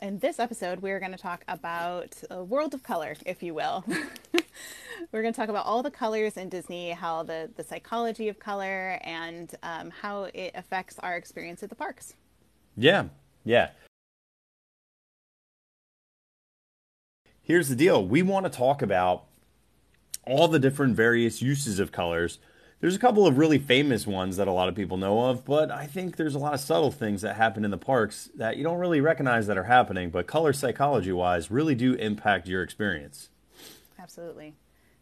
in this episode, we're going to talk about a world of color, if you will. we're going to talk about all the colors in Disney, how the, the psychology of color, and um, how it affects our experience at the parks. Yeah, yeah. Here's the deal we want to talk about all the different various uses of colors there's a couple of really famous ones that a lot of people know of, but I think there's a lot of subtle things that happen in the parks that you don't really recognize that are happening, but color psychology wise really do impact your experience. Absolutely.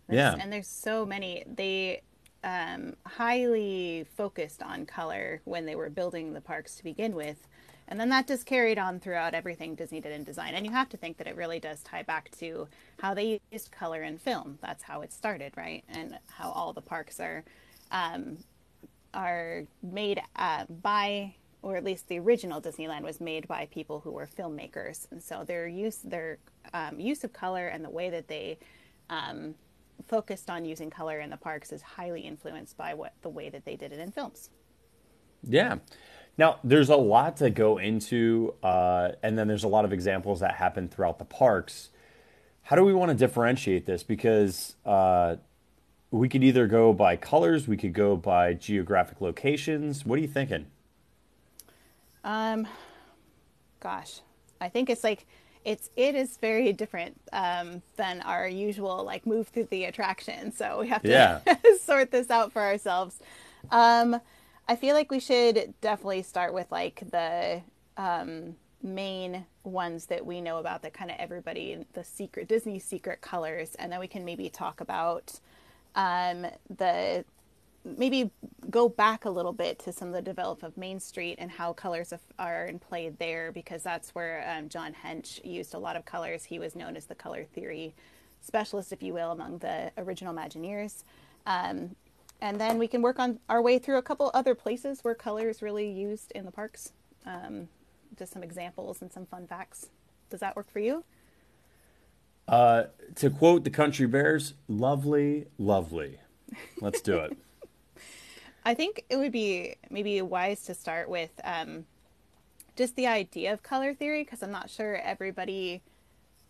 There's, yeah. And there's so many. They um, highly focused on color when they were building the parks to begin with. And then that just carried on throughout everything Disney did in design. And you have to think that it really does tie back to how they used color in film. That's how it started, right? And how all the parks are um, are made uh, by, or at least the original Disneyland was made by people who were filmmakers, and so their use their um, use of color and the way that they um, focused on using color in the parks is highly influenced by what the way that they did it in films. Yeah. Now, there's a lot to go into, uh, and then there's a lot of examples that happen throughout the parks. How do we want to differentiate this? Because uh, we could either go by colors, we could go by geographic locations. What are you thinking? Um, gosh, I think it's like it's it is very different um, than our usual like move through the attraction. So we have to yeah. sort this out for ourselves. Um, I feel like we should definitely start with like the um, main ones that we know about that kind of everybody the secret Disney secret colors, and then we can maybe talk about um, the maybe go back a little bit to some of the develop of Main Street and how colors are in play there, because that's where um, John Hench used a lot of colors. He was known as the color theory specialist, if you will, among the original Imagineers. Um, and then we can work on our way through a couple other places where color is really used in the parks. Um, just some examples and some fun facts. Does that work for you? Uh, to quote the Country Bears, lovely, lovely. Let's do it. I think it would be maybe wise to start with um, just the idea of color theory because I'm not sure everybody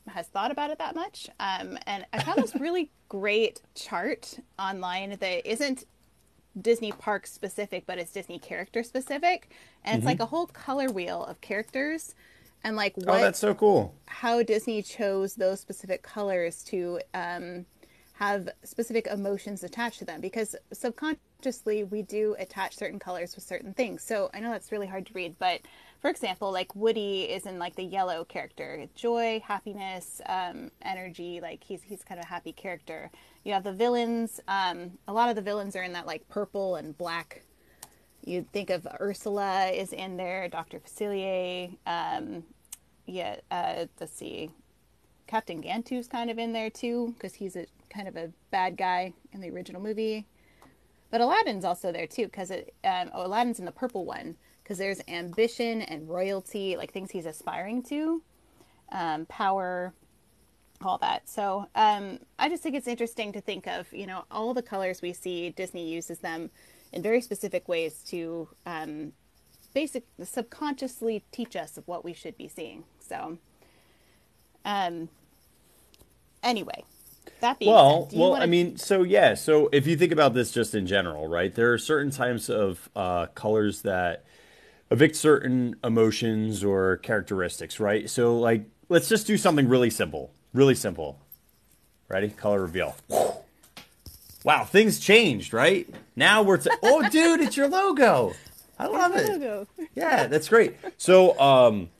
has thought about it that much. Um, and I found this really great chart online that isn't Disney park specific, but it's Disney character specific. And it's mm-hmm. like a whole color wheel of characters and like what, oh that's so cool how disney chose those specific colors to um, have specific emotions attached to them because subconsciously we do attach certain colors with certain things so i know that's really hard to read but for example like woody is in like the yellow character joy happiness um, energy like he's he's kind of a happy character you have the villains um, a lot of the villains are in that like purple and black You'd think of Ursula is in there, Dr. Facilier. Um, yeah, uh, let's see. Captain Gantu's kind of in there too, because he's a kind of a bad guy in the original movie. But Aladdin's also there too, because um, oh, Aladdin's in the purple one, because there's ambition and royalty, like things he's aspiring to, um, power, all that. So um, I just think it's interesting to think of, you know, all the colors we see, Disney uses them in very specific ways to um, basic subconsciously teach us of what we should be seeing. So, um, anyway, that being well, said, well, wanna... I mean, so yeah, so if you think about this just in general, right? There are certain types of uh, colors that evict certain emotions or characteristics, right? So, like, let's just do something really simple, really simple. Ready? Color reveal wow, things changed, right? Now we're t- oh, dude, it's your logo. I love it. Logo. Yeah, that's great. So, um,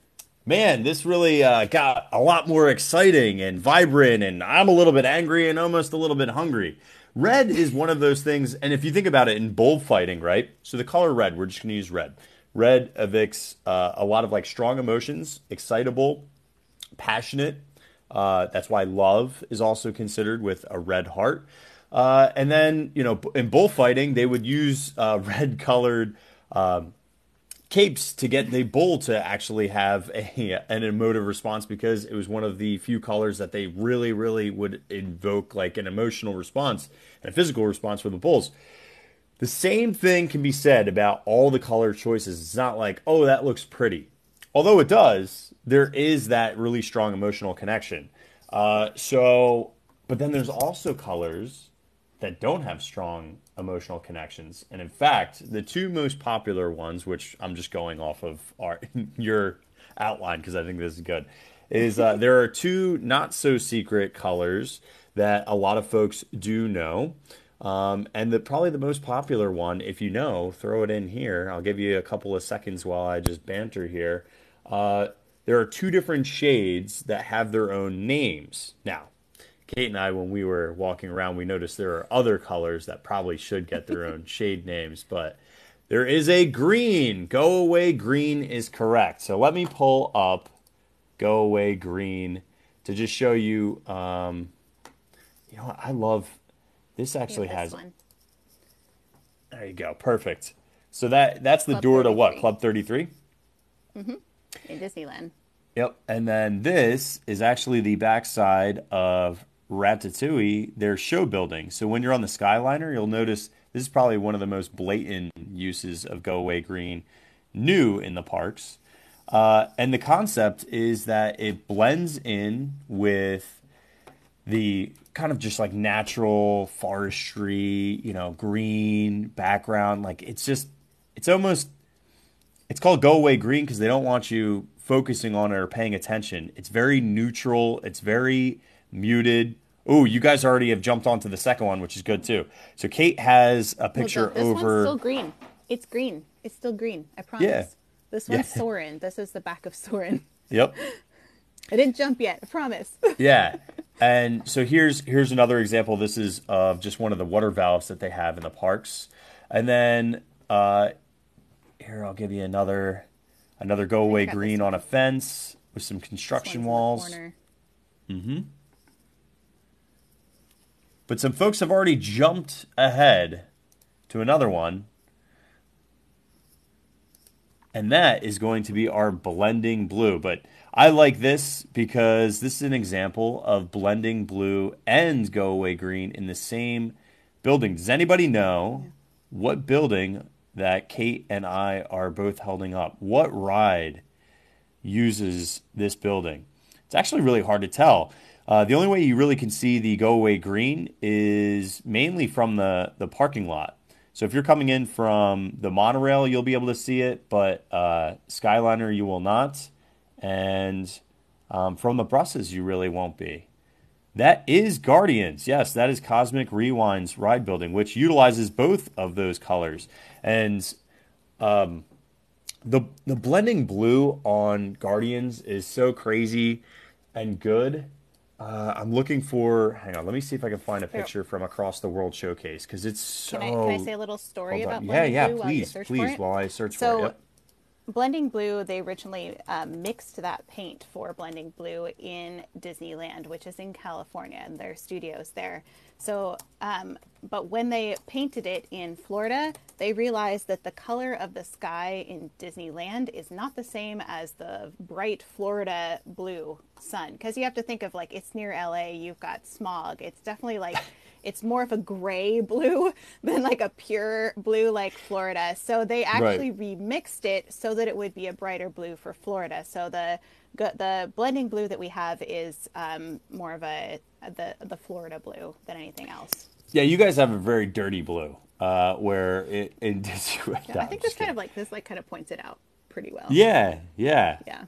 man, this really uh, got a lot more exciting and vibrant, and I'm a little bit angry and almost a little bit hungry. Red is one of those things, and if you think about it in bullfighting, right? So the color red, we're just going to use red. Red evicts uh, a lot of like strong emotions, excitable, passionate. Uh, that's why love is also considered with a red heart. Uh, and then, you know, in bullfighting, they would use uh, red colored um, capes to get the bull to actually have a, an emotive response because it was one of the few colors that they really, really would invoke like an emotional response and a physical response for the bulls. The same thing can be said about all the color choices. It's not like, oh, that looks pretty. although it does, there is that really strong emotional connection. Uh, so, but then there's also colors that don't have strong emotional connections. And in fact, the two most popular ones, which I'm just going off of our your outline because I think this is good, is uh, there are two not so secret colors that a lot of folks do know. Um, and the probably the most popular one, if you know, throw it in here. I'll give you a couple of seconds while I just banter here. Uh, there are two different shades that have their own names. Now, Kate and I, when we were walking around, we noticed there are other colors that probably should get their own shade names, but there is a green. Go away green is correct. So let me pull up go away green to just show you. Um, you know, what? I love this. Actually this has. one. There you go. Perfect. So that that's the Club door to what? 33. Club thirty three. in Disneyland. Yep. And then this is actually the backside of Ratatouille, their show building. So when you're on the Skyliner, you'll notice this is probably one of the most blatant uses of Go Away Green new in the parks. Uh, and the concept is that it blends in with the kind of just like natural forestry, you know, green background. Like it's just, it's almost it's called go away green because they don't want you focusing on it or paying attention. It's very neutral. It's very muted. Oh, you guys already have jumped onto the second one, which is good too. So Kate has a picture this one's over. still green. It's green. It's still green. I promise. Yeah. This Yeah. one's Soarin'. This is the back of Soarin'. Yep. I didn't jump yet. I promise. Yeah. And so here's here's another example. This is of just one of the water valves that they have in the parks. And then uh, here I'll give you another another go away green on a fence with some construction one's in the walls. corner. But some folks have already jumped ahead to another one. And that is going to be our blending blue. But I like this because this is an example of blending blue and go away green in the same building. Does anybody know what building that Kate and I are both holding up? What ride uses this building? It's actually really hard to tell. Uh, the only way you really can see the go away green is mainly from the, the parking lot. So if you're coming in from the monorail, you'll be able to see it, but uh, Skyliner you will not, and um, from the buses you really won't be. That is Guardians. Yes, that is Cosmic Rewind's ride building, which utilizes both of those colors. And um, the the blending blue on Guardians is so crazy and good. Uh, I'm looking for. Hang on, let me see if I can find a picture from across the World Showcase because it's so. Can I, can I say a little story about. Yeah, blending yeah, blue while please, search please, while I search So- for it. Yep. Blending Blue, they originally um, mixed that paint for Blending Blue in Disneyland, which is in California, and their studios there. So, um, but when they painted it in Florida, they realized that the color of the sky in Disneyland is not the same as the bright Florida blue sun. Because you have to think of like it's near LA, you've got smog. It's definitely like it's more of a gray blue than like a pure blue like Florida. So they actually remixed it so that it would be a brighter blue for Florida. So the go- the blending blue that we have is um, more of a the the Florida blue than anything else. Yeah, you guys have a very dirty blue, uh, where it in Disneyland. Yeah, I think this kind of like this like kind of points it out pretty well. Yeah, yeah. Yeah.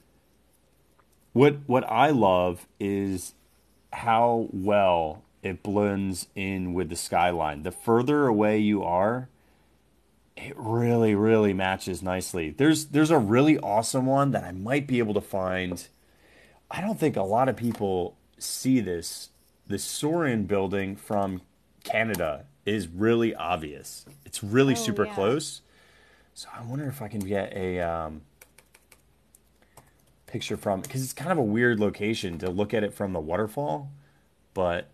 What what I love is how well it blends in with the skyline. The further away you are, it really really matches nicely. There's there's a really awesome one that I might be able to find. I don't think a lot of people see this. The Soarin' building from Canada is really obvious. It's really Oh, super yeah. close. So I wonder if I can get a um, picture from because it's kind of a weird location to look at it from the waterfall. But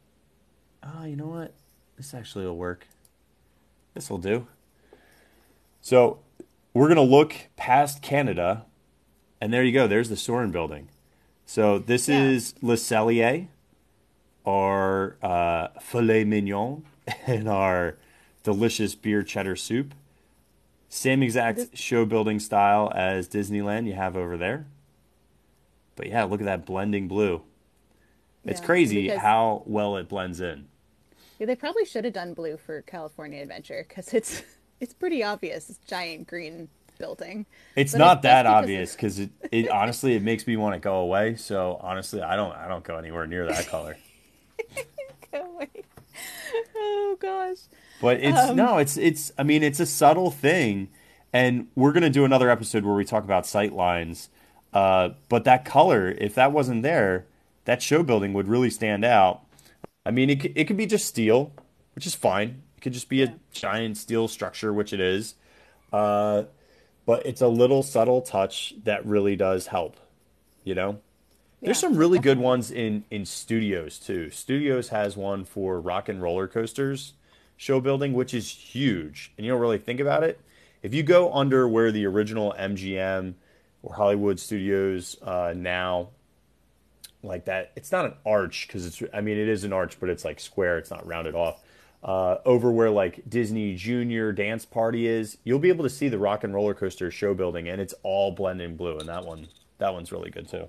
oh, you know what? This actually will work. This will do. So we're gonna look past Canada, and there you go. There's the Soarin' building. So this Yeah. is Le Cellier, our uh, filet mignon, and our delicious beer cheddar soup. Same exact This- show building style as Disneyland you have over there. but yeah, look at that blending blue. It's crazy how well it blends in. Yeah, they probably should have done blue for California Adventure because it's it's pretty obvious. It's giant green building. It's But not it's- that obvious because it, it honestly it makes me want to go away. So honestly, I don't I don't go anywhere near that color. Oh, wait. oh gosh. But it's Um, no, it's it's I mean it's a subtle thing, and we're gonna do another episode where we talk about sight lines. Uh, but that color, if that wasn't there, that show building would really stand out. I mean, it it could be just steel, which is fine. Could just be a giant steel structure, which it is. Uh, but it's a little subtle touch that really does help. You know. There's Yeah, some really good ones in in studios too. Studios has one for Rock and Roller Coasters show building, which is huge, and you don't really think about it. If you go under where the original MGM or Hollywood Studios uh, now, like that, it's not an arch because it's. I mean, it is an arch, but it's like square. It's not rounded off. Uh, over where like Disney Junior Dance Party is, you'll be able to see the Rock and Roller Coaster show building, and it's all blending blue. And that one, that one's really good too.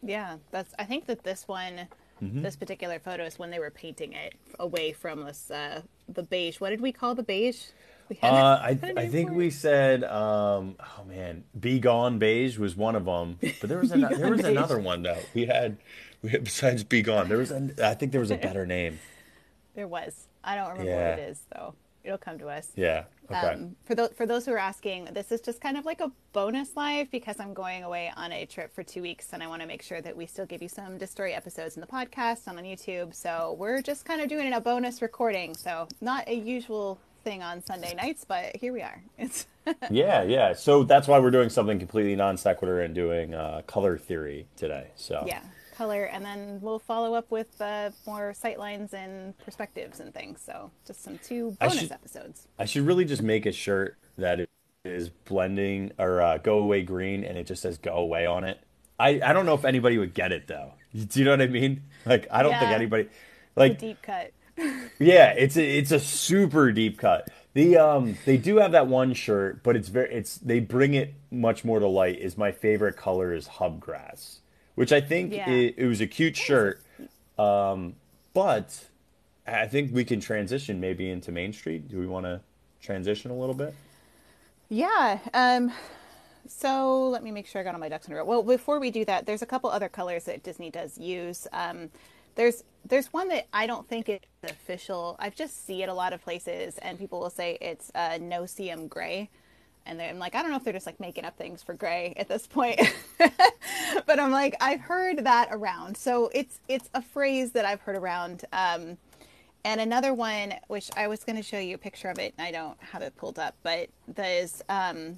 Yeah, that's. I think that this one, Mm-hmm. this particular photo is when they were painting it away from this uh, the beige. What did we call the beige? Had- Uh, I, I think we said, um, oh man, Be Gone Beige was one of them, but there was an, there was Beige. another one though. We had, we had besides Be Gone, there was an, I think there was a better name. there was. I don't remember Yeah. what it is though. It'll come to us. Yeah. Okay. Um, for those for those who are asking, this is just kind of like a bonus live because I'm going away on a trip for two weeks, and I want to make sure that we still give you some Distory episodes in the podcast and on YouTube. So we're just kind of doing a bonus recording. So not a usual thing on Sunday nights, but here we are. It's yeah, yeah. So that's why we're doing something completely non sequitur and doing uh, color theory today. So yeah, color, and then we'll follow up with uh, more sightlines and perspectives and things. So just some two I bonus should- episodes. I should really just make a shirt that is blending or uh, go away green and it just says go away on it. I, I don't know if anybody would get it though. Do you know what I mean? Like I don't think Yeah. anybody A like deep cut. Yeah, it's a, it's a super deep cut. The um they do have that one shirt, but it's very it's they bring it much more to light. Is my favorite color is hubgrass, which I think Yeah. it, it was a cute shirt. Um, but I think we can transition maybe into Main Street. Do we want to transition a little bit? Yeah. Um, so let me make sure I got all my ducks in a row. Well, before we do that, there's a couple other colors that Disney does use. Um, there's there's one that I don't think is official. I just see it a lot of places, and people will say it's uh, no-see-um gray. And I'm like, I don't know if they're just like making up things for gray at this point, but I'm like, I've heard that around. So it's it's a phrase that I've heard around. Um, and another one, which I was going to show you a picture of it, and I don't have it pulled up, but there's um,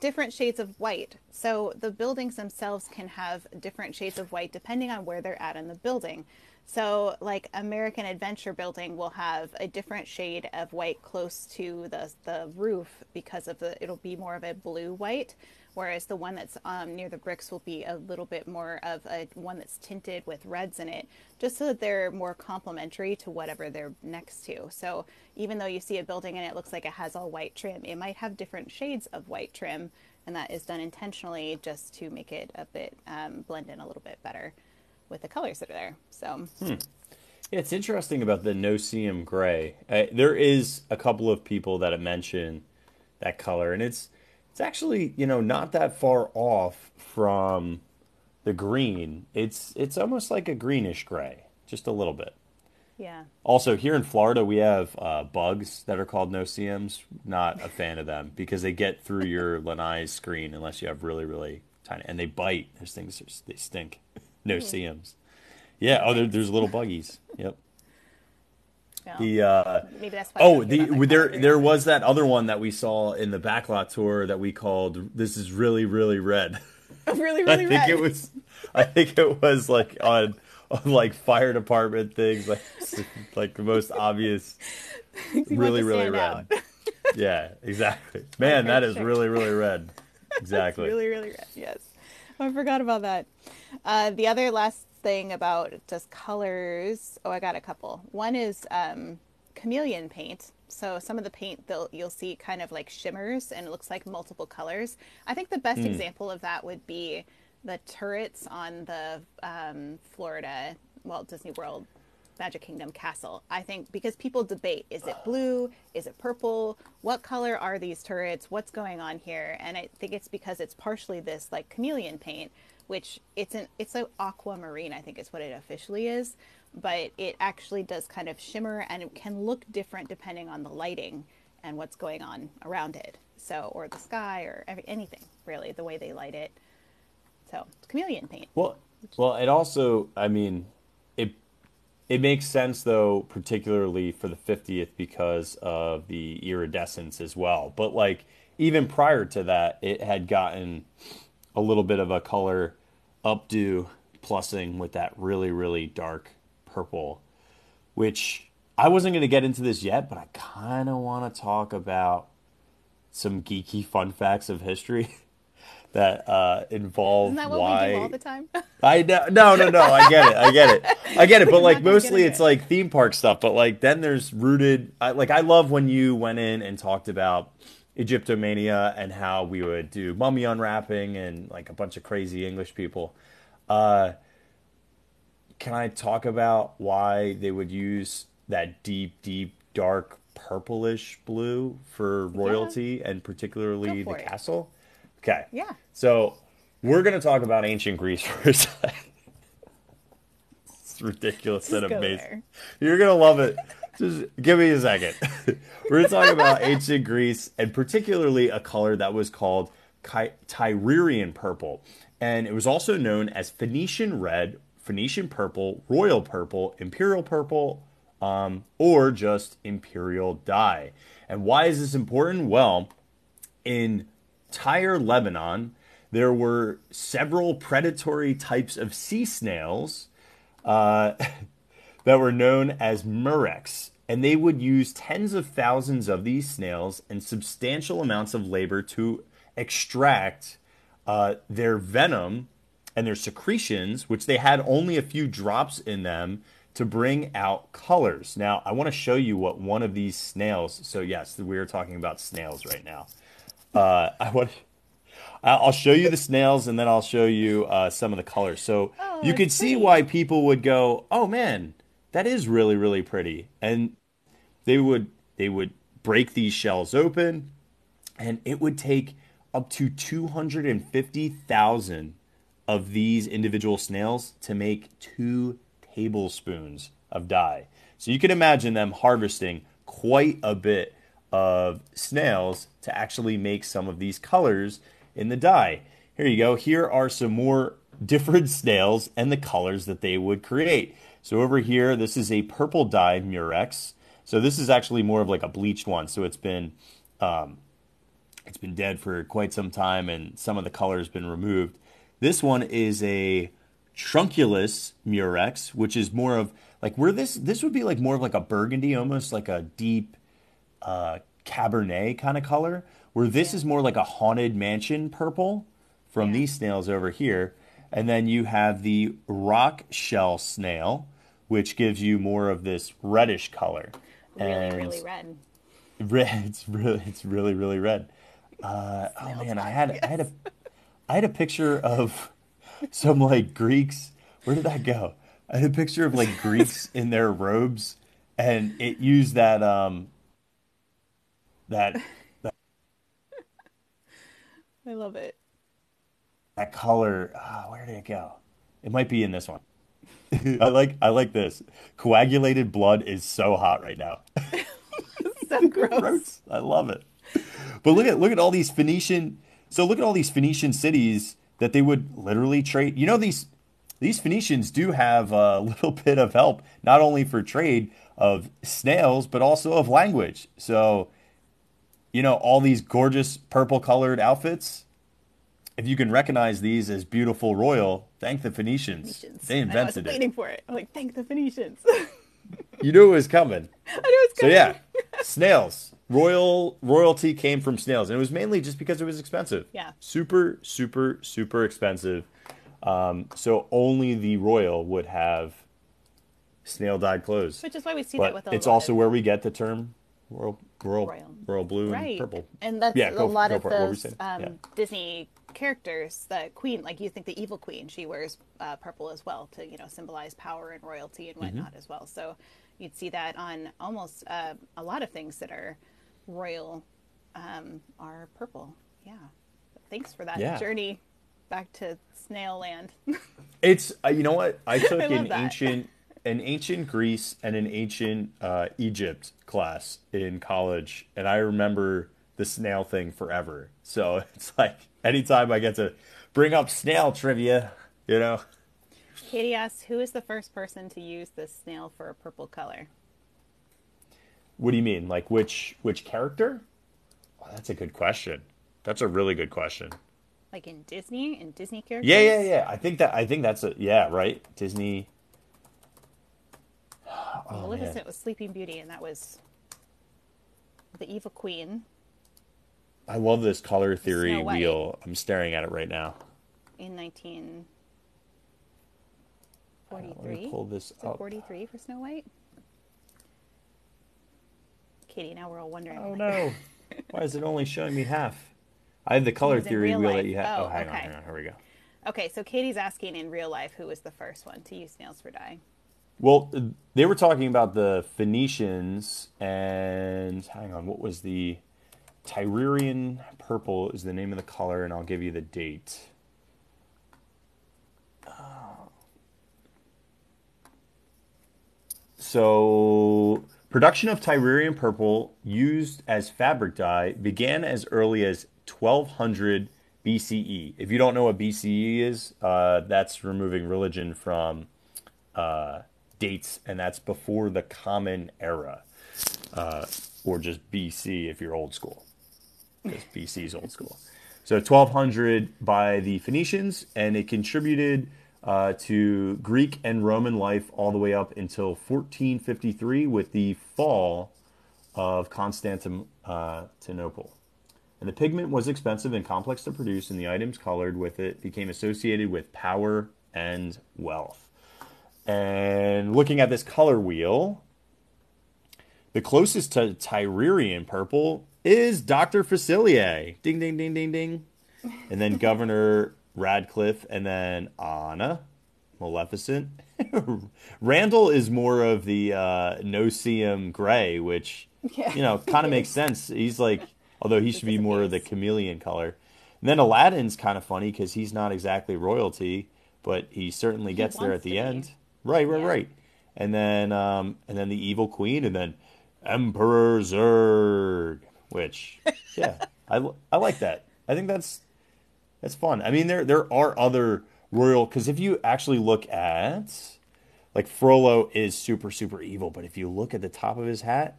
different shades of white. So the buildings themselves can have different shades of white depending on where they're at in the building. So, like American Adventure Building will have a different shade of white close to the the roof because of the it'll be more of a blue white, whereas the one that's um, near the bricks will be a little bit more of a one that's tinted with reds in it, just so that they're more complementary to whatever they're next to. So even though you see a building and it looks like it has all white trim, it might have different shades of white trim, and that is done intentionally just to make it a bit um, blend in a little bit better with the colors that are there. So Yeah, it's interesting about the no-see-um gray. Uh, there is a couple of people that have mentioned that color, and it's it's actually you know not that far off from the green. It's it's almost like a greenish gray, just a little bit. yeah, Also, here in Florida, we have uh, bugs that are called no-see-ums. Not a fan of them because they get through your lanai screen unless you have really, really tiny, and they bite. Those things they stink. No-see-ums. Yeah. Oh, there, there's little buggies. Yep. The uh, maybe that's why. Oh, the there there was that other one that we saw in the backlot tour that we called "This is really, really red." really, really I think red. it was. I think it was like on. On like fire department things, like like the most obvious really, really red. Yeah, exactly. Man, that is really, really red. Exactly. really, really red. Yes. I forgot about that. Uh, the other last thing about just colors. Oh, I got a couple. One is um, chameleon paint. So some of the paint you'll see kind of like shimmers and it looks like multiple colors. I think the best example of that would be the turrets on the um, Florida Walt Disney World Magic Kingdom castle. I think because people debate is it blue? Is it purple? What color are these turrets? What's going on here? And I think it's because it's partially this like chameleon paint, which it's an it's an aquamarine, I think is what it officially is, but it actually does kind of shimmer and it can look different depending on the lighting and what's going on around it. So or the sky or every, anything really, the way they light it. So chameleon paint. Well, well, it also, I mean, it it makes sense though, particularly for the 50th because of the iridescence as well. But like even prior to that, it had gotten a little bit of a color updo plussing with that really really dark purple, which I wasn't going to get into this yet, but I kind of want to talk about some geeky fun facts of history. that uh, involve Isn't that what why we do all the time? I know, no, no, no. I get it. I get it. I get it. But like mostly, it's it. like theme park stuff. But like then there's rooted. I, like I love when you went in and talked about Egyptomania and how we would do mummy unwrapping and like a bunch of crazy English people. Uh, can I talk about why they would use that deep, deep, dark purplish blue for royalty and particularly the it. castle? Okay. Yeah. So we're going to talk about ancient Greece for a second. It's ridiculous and go amazing. You're going to love it. Just give me a second. we're going to talk about ancient Greece and particularly a color that was called Ky- Tyrian purple. And it was also known as Phoenician red, Phoenician purple, royal purple, imperial purple, um, or just imperial dye. And why is this important? Well, in Tyre, Lebanon, there were several predatory types of sea snails uh, that were known as murex. And they would use tens of thousands of these snails and substantial amounts of labor to extract uh, their venom and their secretions, which they had only a few drops in them to bring out colors. Now, I want to show you what one of these snails. So, yes, we are talking about snails right now. Uh, I want. I- I'll show you the snails and then I'll show you uh, some of the colors. So Oh, you could see why people would go, "Oh man, that is really really pretty," and they would they would break these shells open, and it would take up to two hundred and fifty thousand of these individual snails to make two tablespoons of dye. So you can imagine them harvesting quite a bit of snails to actually make some of these colors in the dye. Here you go. Here are some more different snails and the colors that they would create. So over here, this is a purple dye murex. So this is actually more of like a bleached one. So it's been um, it's been dead for quite some time and some of the color has been removed. This one is a trunculus murex, which is more of like where this this would be like more of like a burgundy, almost like a deep uh, cabernet kind of color. Where this is more like a haunted mansion purple from Yeah. these snails over here, and then you have the rock shell snail, which gives you more of this reddish color. Really, and really red. Red. It's really, it's really, really red. Uh, oh man, I had, I had a, I had a picture of some like Greeks. Where did that go? I had a picture of like Greeks in their robes, and it used that, um, that, that, I love it. that color. Ah, where did it go? It might be in this one. I like, I like this. Coagulated blood is so hot right now. So gross. gross. I love it. But look at look at all these Phoenician. So look at all these Phoenician cities that they would literally trade. You know these these Phoenicians do have a little bit of help, not only for trade of snails, but also of language. So, you know, all these gorgeous purple colored outfits. If you can recognize these as beautiful royal, thank the Phoenicians. Phoenicians. They invented I was it. waiting for it. I'm like, thank the Phoenicians. You knew it was coming. I know it's So coming. yeah, snails. Royal royalty came from snails, and it was mainly just because it was expensive. Yeah. super, super, super expensive. Um, so only the royal would have snail dyed clothes. Which is why we see that with a it's also of, where we get the term royal, royal, Royal. royal blue right. and purple. And that's Yeah, a go- lot go of for it. What were you those um, Yeah. Disney characters, the queen, like you think the evil queen, she wears uh, purple as well to you know symbolize power and royalty and whatnot as well. So you'd see that on almost uh, a lot of things that are royal um, are purple. Yeah. Thanks for that Yeah. journey back to Snail Land. It's uh, you know what I took I an that. ancient an ancient Greece and an ancient uh, Egypt class in college, and I remember the snail thing forever. So it's like anytime I get to bring up snail trivia, you know, Katie asks, who is the first person to use this snail for a purple color? what do you mean? Like which which character? Oh, that's a good question. That's a really good question. Like in Disney, in Disney characters? Yeah, yeah, yeah. I think that I think that's a yeah, right. Disney. Oh, Maleficent man. was Sleeping Beauty, and that was the evil queen I love this color theory wheel. I'm staring at it right now. in 1943. Let me pull this Is up. 43 for Snow White? Katie, now we're all wondering. Oh like, no! Why is it only showing me half? I have the color theory wheel that you have. Oh, Oh, hang on, hang on. Here we go. Okay, so Katie's asking in real life who was the first one to use snails for dye. Well, they were talking about the Phoenicians, and hang on, what was the Tyrian purple is the name of the color, and I'll give you the date. So, production of Tyrian purple used as fabric dye began as early as 1200 BCE. If you don't know what BCE is, uh, that's removing religion from uh, dates, and that's before the Common Era, uh, or just BC if you're old school, because BC is old school. So 1200 by the Phoenicians, and it contributed uh, to Greek and Roman life all the way up until 1453 with the fall of Constantinople. And the pigment was expensive and complex to produce, and the items colored with it became associated with power and wealth. And looking at this color wheel, the closest to Tyrian purple is Dr. Facilier. Ding, ding, ding, ding, ding. And then Governor Ratcliffe, and then Anna, Maleficent. Randall is more of the uh, gray, which, Yeah. you know, kind of makes sense. He's like, although he should be more of the chameleon color. And then Aladdin's kind of funny because he's not exactly royalty, but he certainly gets there at the end. be. Right, right, Yeah. right. And then, um, and then the evil queen, and then Emperor Zurg, which, yeah, I, I like that. I think that's that's fun. I mean, there there are other royal because if you actually look at like Frollo is super super evil, but if you look at the top of his hat,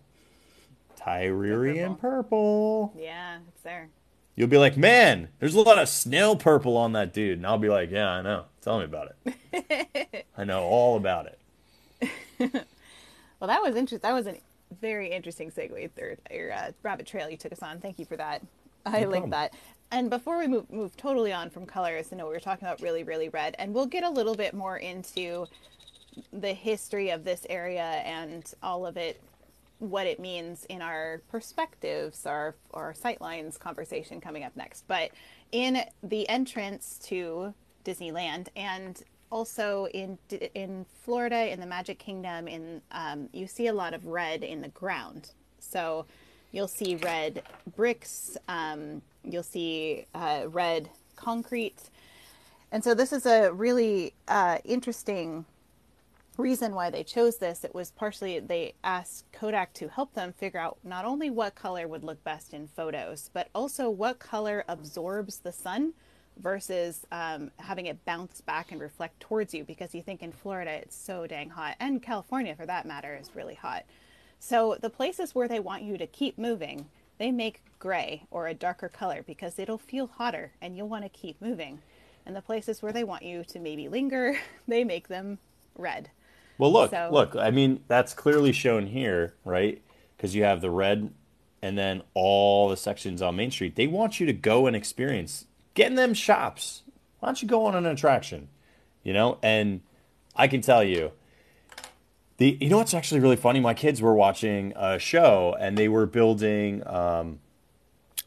Tyrian purple. Yeah, it's there. You'll be like, man, there's a lot of snail purple on that dude, and I'll be like, yeah, I know. Tell me about it. I know all about it. Well, that was interesting. That was a very interesting segue through your uh, rabbit trail you took us on. Thank you for that. I like that. And before we move move totally on from colors, I know we were talking about really really red, and we'll get a little bit more into the history of this area and all of it, what it means in our perspectives, our our sightlines conversation coming up next. But in the entrance to Disneyland and also in in Florida in the Magic Kingdom, in um, you see a lot of red in the ground. So you'll see red bricks. Um, you'll see uh, red concrete. And so this is a really uh, interesting reason why they chose this. It was partially they asked Kodak to help them figure out not only what color would look best in photos, but also what color absorbs the sun versus um, having it bounce back and reflect towards you. Because you think in Florida it's so dang hot, and California for that matter is really hot. So the places where they want you to keep moving, they make gray or a darker color because it'll feel hotter and you'll want to keep moving. And the places where they want you to maybe linger, they make them red. Well, look, So- look. I mean, that's clearly shown here, right? Because you have the red, and then all the sections on Main Street. They want you to go and experience, get in them shops. Why don't you go on an attraction? You know, and I can tell you, the you know what's actually really funny. My kids were watching a show, and they were building um,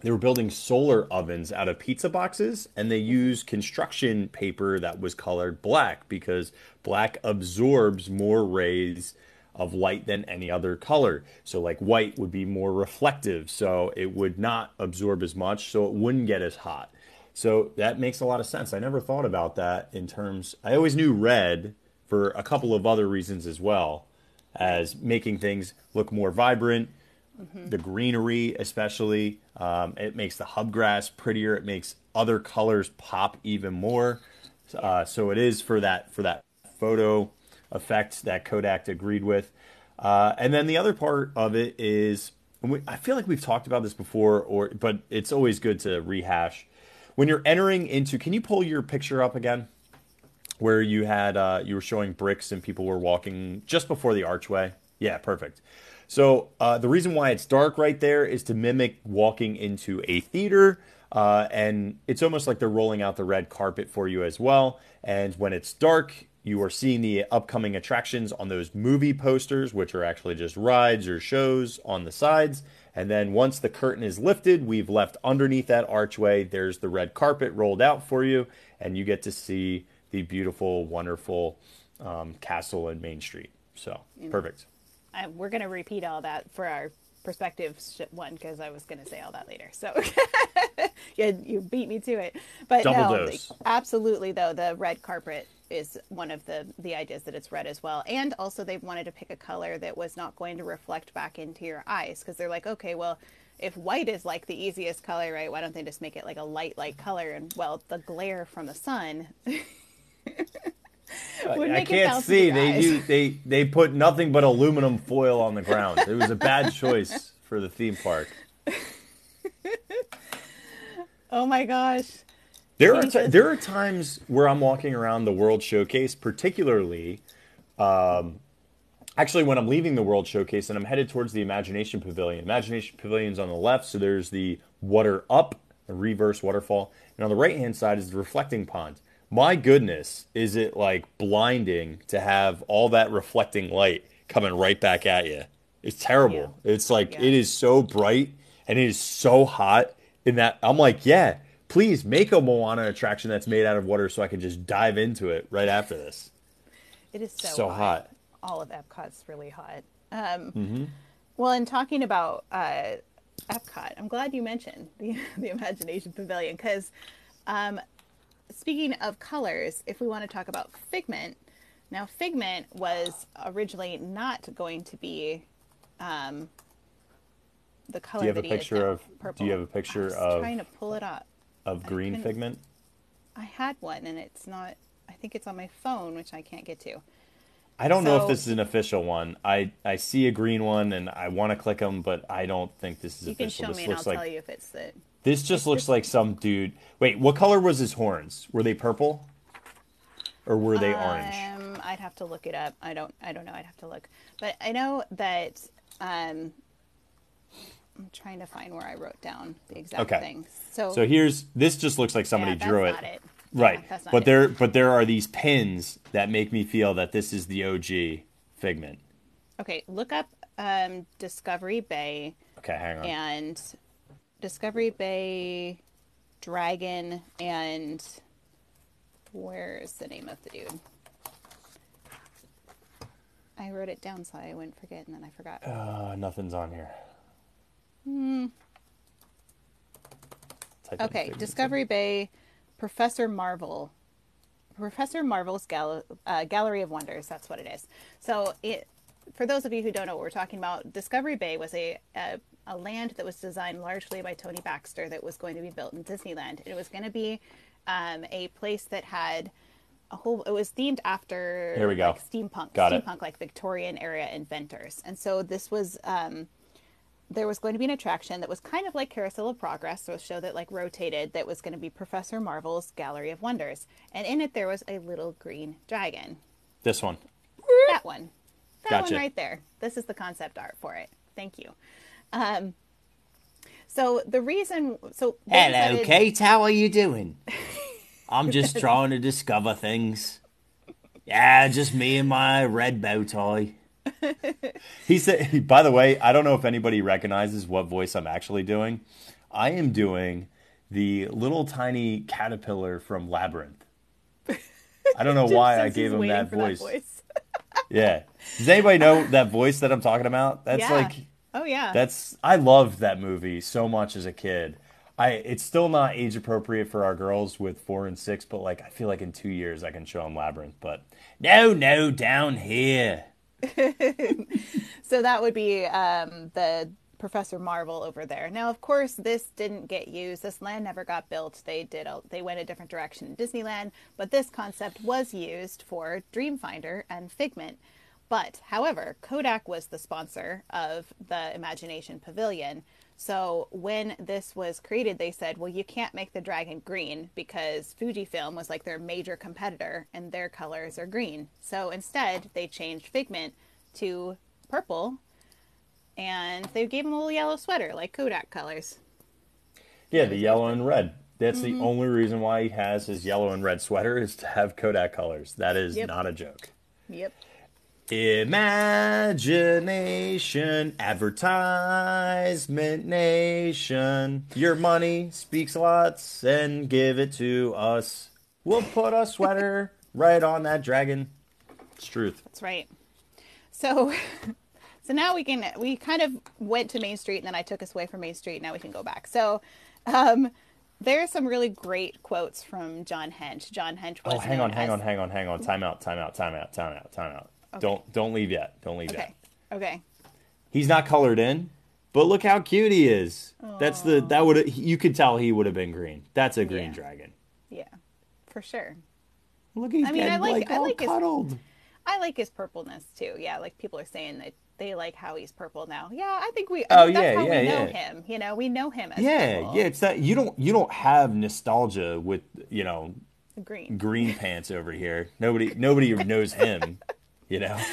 they were building solar ovens out of pizza boxes and they used construction paper that was colored black because black absorbs more rays of light than any other color. So like white would be more reflective, so it would not absorb as much, so it wouldn't get as hot. So that makes a lot of sense. I never thought about that in terms I always knew red for a couple of other reasons as well as making things look more vibrant the greenery, especially. Um, it makes the hubgrass prettier. It makes other colors pop even more. Uh, so it is for that for that photo effect that Kodak agreed with. Uh, and then the other part of it is, we, I feel like we've talked about this before, or but it's always good to rehash. When you're entering into, can you pull your picture up again? Where you had uh, you were showing bricks and people were walking just before the archway. Yeah, perfect. So uh, the reason why it's dark right there is to mimic walking into a theater. Uh, and it's almost like they're rolling out the red carpet for you as well. And when it's dark, you are seeing the upcoming attractions on those movie posters, which are actually just rides or shows on the sides. And then once the curtain is lifted, we've left underneath that archway, there's the red carpet rolled out for you, and you get to see the beautiful, wonderful um, castle in Main Street. So, perfect. I, we're going to repeat all that for our perspective one because I was going to say all that later. So yeah, you beat me to it. But Double no, dose. absolutely though the red carpet is one of the the ideas that it's red as well. And also they wanted to pick a color that was not going to reflect back into your eyes because they're like, okay, well. If white is like the easiest color, right? Why don't they just make it like a light, light color? And well, the glare from the sun would I can't see. They do, they they put nothing but aluminum foil on the ground. It was a bad choice for the theme park. Oh my gosh. There are t- there are times where I'm walking around the World Showcase, particularly, um, actually when I'm leaving the World Showcase and I'm headed towards the Imagination Pavilion. Imagination Pavilion's on the left, so there's the water up, the reverse waterfall, and on the right hand side is the reflecting pond. My goodness, is it like blinding to have all that reflecting light coming right back at you? It's terrible. It's like Yeah. it is so bright and it is so hot in that I'm like, yeah, please make a Moana attraction that's made out of water so I can just dive into it right after this. It is so, So hot. All of Epcot's really hot. Um, Well, in talking about uh, Epcot, I'm glad you mentioned the, the Imagination Pavilion because um, speaking of colors, if we want to talk about Figment, now Figment was originally not going to be um, the color Do you have that a picture of- purple. do you have a picture I of- trying to pull it up. Of green figment. I had one and it's not. I think it's on my phone, which I can't get to. I don't know if this is an official one. I, I see a green one and I want to click them, but I don't think this is You can official. show this me and I'll like tell you if it's the. This just looks like some dude. Wait, what color was his horns? Were they purple? Or were they orange? Um, I'd have to look it up. I don't. I don't know. I'd have to look. But I know that. Um, I'm trying to find where I wrote down the exact Okay. thing. So. So here's this just looks like somebody yeah, drew it. it. Right. Yeah, but it. there but there are these pins that make me feel that this is the OG figment. Okay, look up um, Discovery Bay Okay, hang on. and Discovery Bay Dragon and where's the name of the dude? I wrote it down so I wouldn't forget, and then I forgot. Uh, nothing's on here. Hmm. Okay. Discovery Bay, Professor Marvel, Professor Marvel's Gal- uh, Gallery of Wonders. That's what it is. So, it for those of you who don't know what we're talking about, Discovery Bay was a, a a land that was designed largely by Tony Baxter that was going to be built in Disneyland. It was going to be um, a place that had a whole. It was themed after Here we go. like steampunk, Got it. steampunk like Victorian era inventors, and so this was. Um, there was going to be an attraction that was kind of like Carousel of Progress, so a show that like rotated that was going to be Professor Marvel's Gallery of Wonders. And in it there was a little green dragon. This one. That one. That Gotcha. one right there. This is the concept art for it. Thank you. Um, so the reason so Hello, Kate. How are you doing? I'm just trying to discover things. Yeah, just me and my red bow tie. He said by the way, I don't know if anybody recognizes what voice I'm actually doing. I am doing the little tiny caterpillar from Labyrinth. I don't know why I gave him that voice. voice. Yeah. Does anybody know that voice that I'm talking about? That's Yeah. like Oh yeah. that's I loved that movie so much as a kid. I it's still not age appropriate for our girls with four and six, but like I feel like in two years I can show them Labyrinth. But No, no, down here. So that would be um, the Professor Marvel over there. Now, of course, this didn't get used. This land never got built. They did. A, they went a different direction in Disneyland, but this concept was used for Dreamfinder and Figment. But, however, Kodak was the sponsor of the Imagination Pavilion. So when this was created, they said, well, you can't make the dragon green because Fujifilm was like their major competitor and their colors are green. So instead, they changed Figment to purple and they gave him a little yellow sweater like Kodak colors. yeah, the yellow and red. That's the mm-hmm. only reason why he has his yellow and red sweater is to have Kodak colors. That is Yep. not a joke. Yep. Imagination, advertisement nation. Your money speaks lots and give it to us. We'll put a sweater right on that dragon. It's truth. That's right. So so now we can we kind of went to Main Street and then I took us away from Main Street. Now we can go back. So um there are some really great quotes from John Hench. John Hench was Oh, hang on, hang as- on, hang on, hang on. Time out, time out, time out, time out, time out. Don't don't leave yet. Don't leave Okay. yet. Okay. He's not colored in, but look how cute he is. That's the that would you could tell he would have been green. That's a green Yeah. dragon. Yeah. For sure. Look, he's I mean, I getting, like- I like his- cuddled. I like his purpleness too. Yeah, like people are saying that they like how he's purple now. Yeah, I think we. Oh, I that's yeah, how yeah, we know him. You know, we know him as Yeah, purple. yeah. It's that you don't you don't have nostalgia with you know green. green pants over here. Nobody nobody knows him. You know.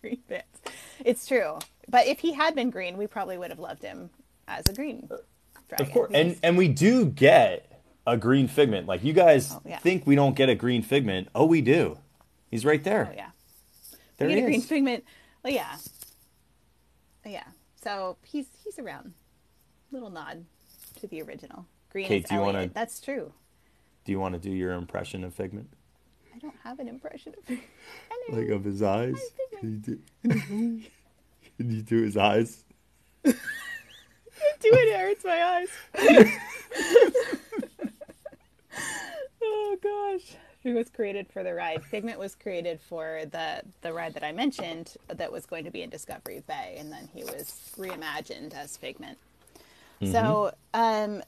green bits. It's true. But if he had been green, we probably would have loved him as a green uh, dragon. Of course, and and we do get a green figment. Like you guys Oh, yeah. think we don't get a green figment. Oh, we do. He's right there. oh yeah, there we get a green figment. Well, yeah, yeah. So he's he's around. Little nod to the original. Green Kate, is do you wanna- That's true. Do you want to do your impression of figment? I don't have an impression of. Hello. Like of his eyes? Can you do, can you do his eyes? do it. It hurts my eyes. oh gosh. It was created for the ride. Figment was created for the the ride that I mentioned that was going to be in Discovery Bay, and then he was reimagined as Figment. So, um,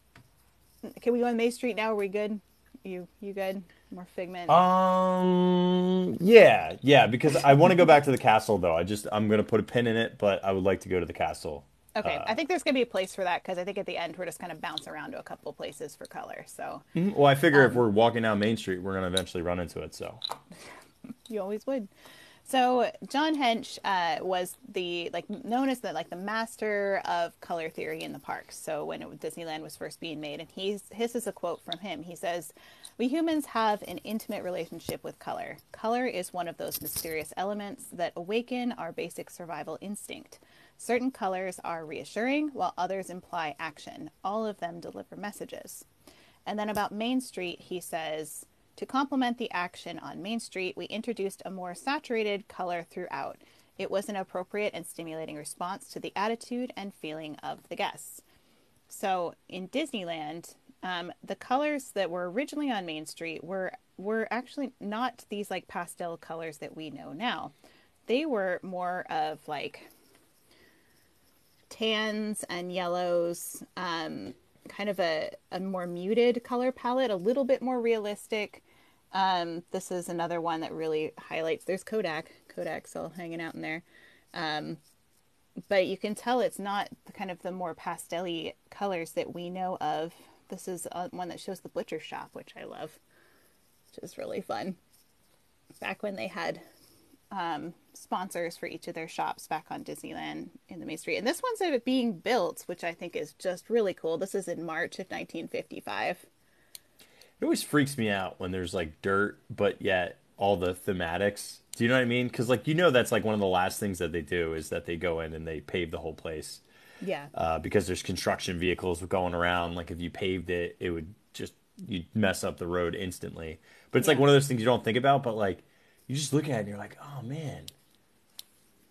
can we go on Main Street now? Are we good? You you good? More Figment. Um. Yeah, yeah. Because I want to go back to the castle, though. I just I'm gonna put a pin in it, but I would like to go to the castle. okay, uh, I think there's gonna be a place for that because I think at the end we're just gonna bounce around to a couple places for color. So Well, I figure Um, if we're walking down Main Street, we're gonna eventually run into it. So You always would. So John Hench uh, was the like known as the like the master of color theory in the parks. So when it, Disneyland was first being made, and he's his is a quote from him. He says, "We humans have an intimate relationship with color. Color is one of those mysterious elements that awaken our basic survival instinct." Certain colors are reassuring, while others imply action. All of them deliver messages. And then about Main Street, he says, to complement the action on Main Street, we introduced a more saturated color throughout. It was an appropriate and stimulating response to the attitude and feeling of the guests. So in Disneyland, um, the colors that were originally on Main Street were were actually not these like pastel colors that we know now. They were more of like tans and yellows, um, kind of a, a more muted color palette, a little bit more realistic. Um, this is another one that really highlights. There's Kodak, Kodak still hanging out in there. Um, but you can tell it's not the kind of the more pastel colors that we know of. This is uh, one that shows the butcher shop, which I love, which is really fun. Back when they had um, sponsors for each of their shops back on Disneyland in the Main Street. And this one's being built, which I think is just really cool. This is in March of 1955. It always freaks me out when there's like dirt, but yet all the thematics. Do you know what I mean? Because like you know that's like one of the last things that they do is that they go in and they pave the whole place. Yeah. Uh, because there's construction vehicles going around. Like if you paved it, it would just you'd mess up the road instantly. But it's like one of those things you don't think about. But like you just look at it and you're like, oh man.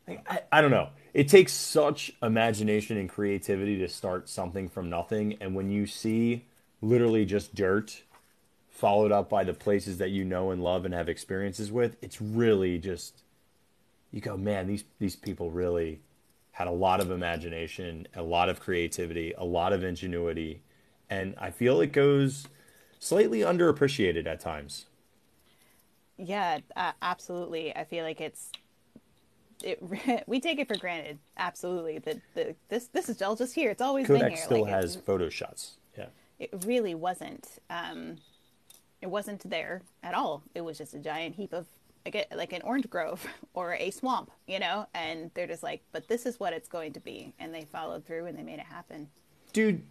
Like, I, I don't know. It takes such imagination and creativity to start something from nothing. And when you see literally just dirt followed up by the places that you know and love and have experiences with, it's really just you go, man, these these people really had a lot of imagination, a lot of creativity, a lot of ingenuity, and I feel it goes slightly underappreciated at times. Yeah, uh, absolutely. I feel like it's it, we take it for granted. Absolutely, that the this this is all just here. It's always been Kodak here. still Like, has photo shots. Yeah. it really wasn't. Um, it wasn't there at all. It was just a giant heap of like a, like an orange grove or a swamp, you know. And they're just like, but this is what it's going to be, and they followed through and they made it happen. Dude,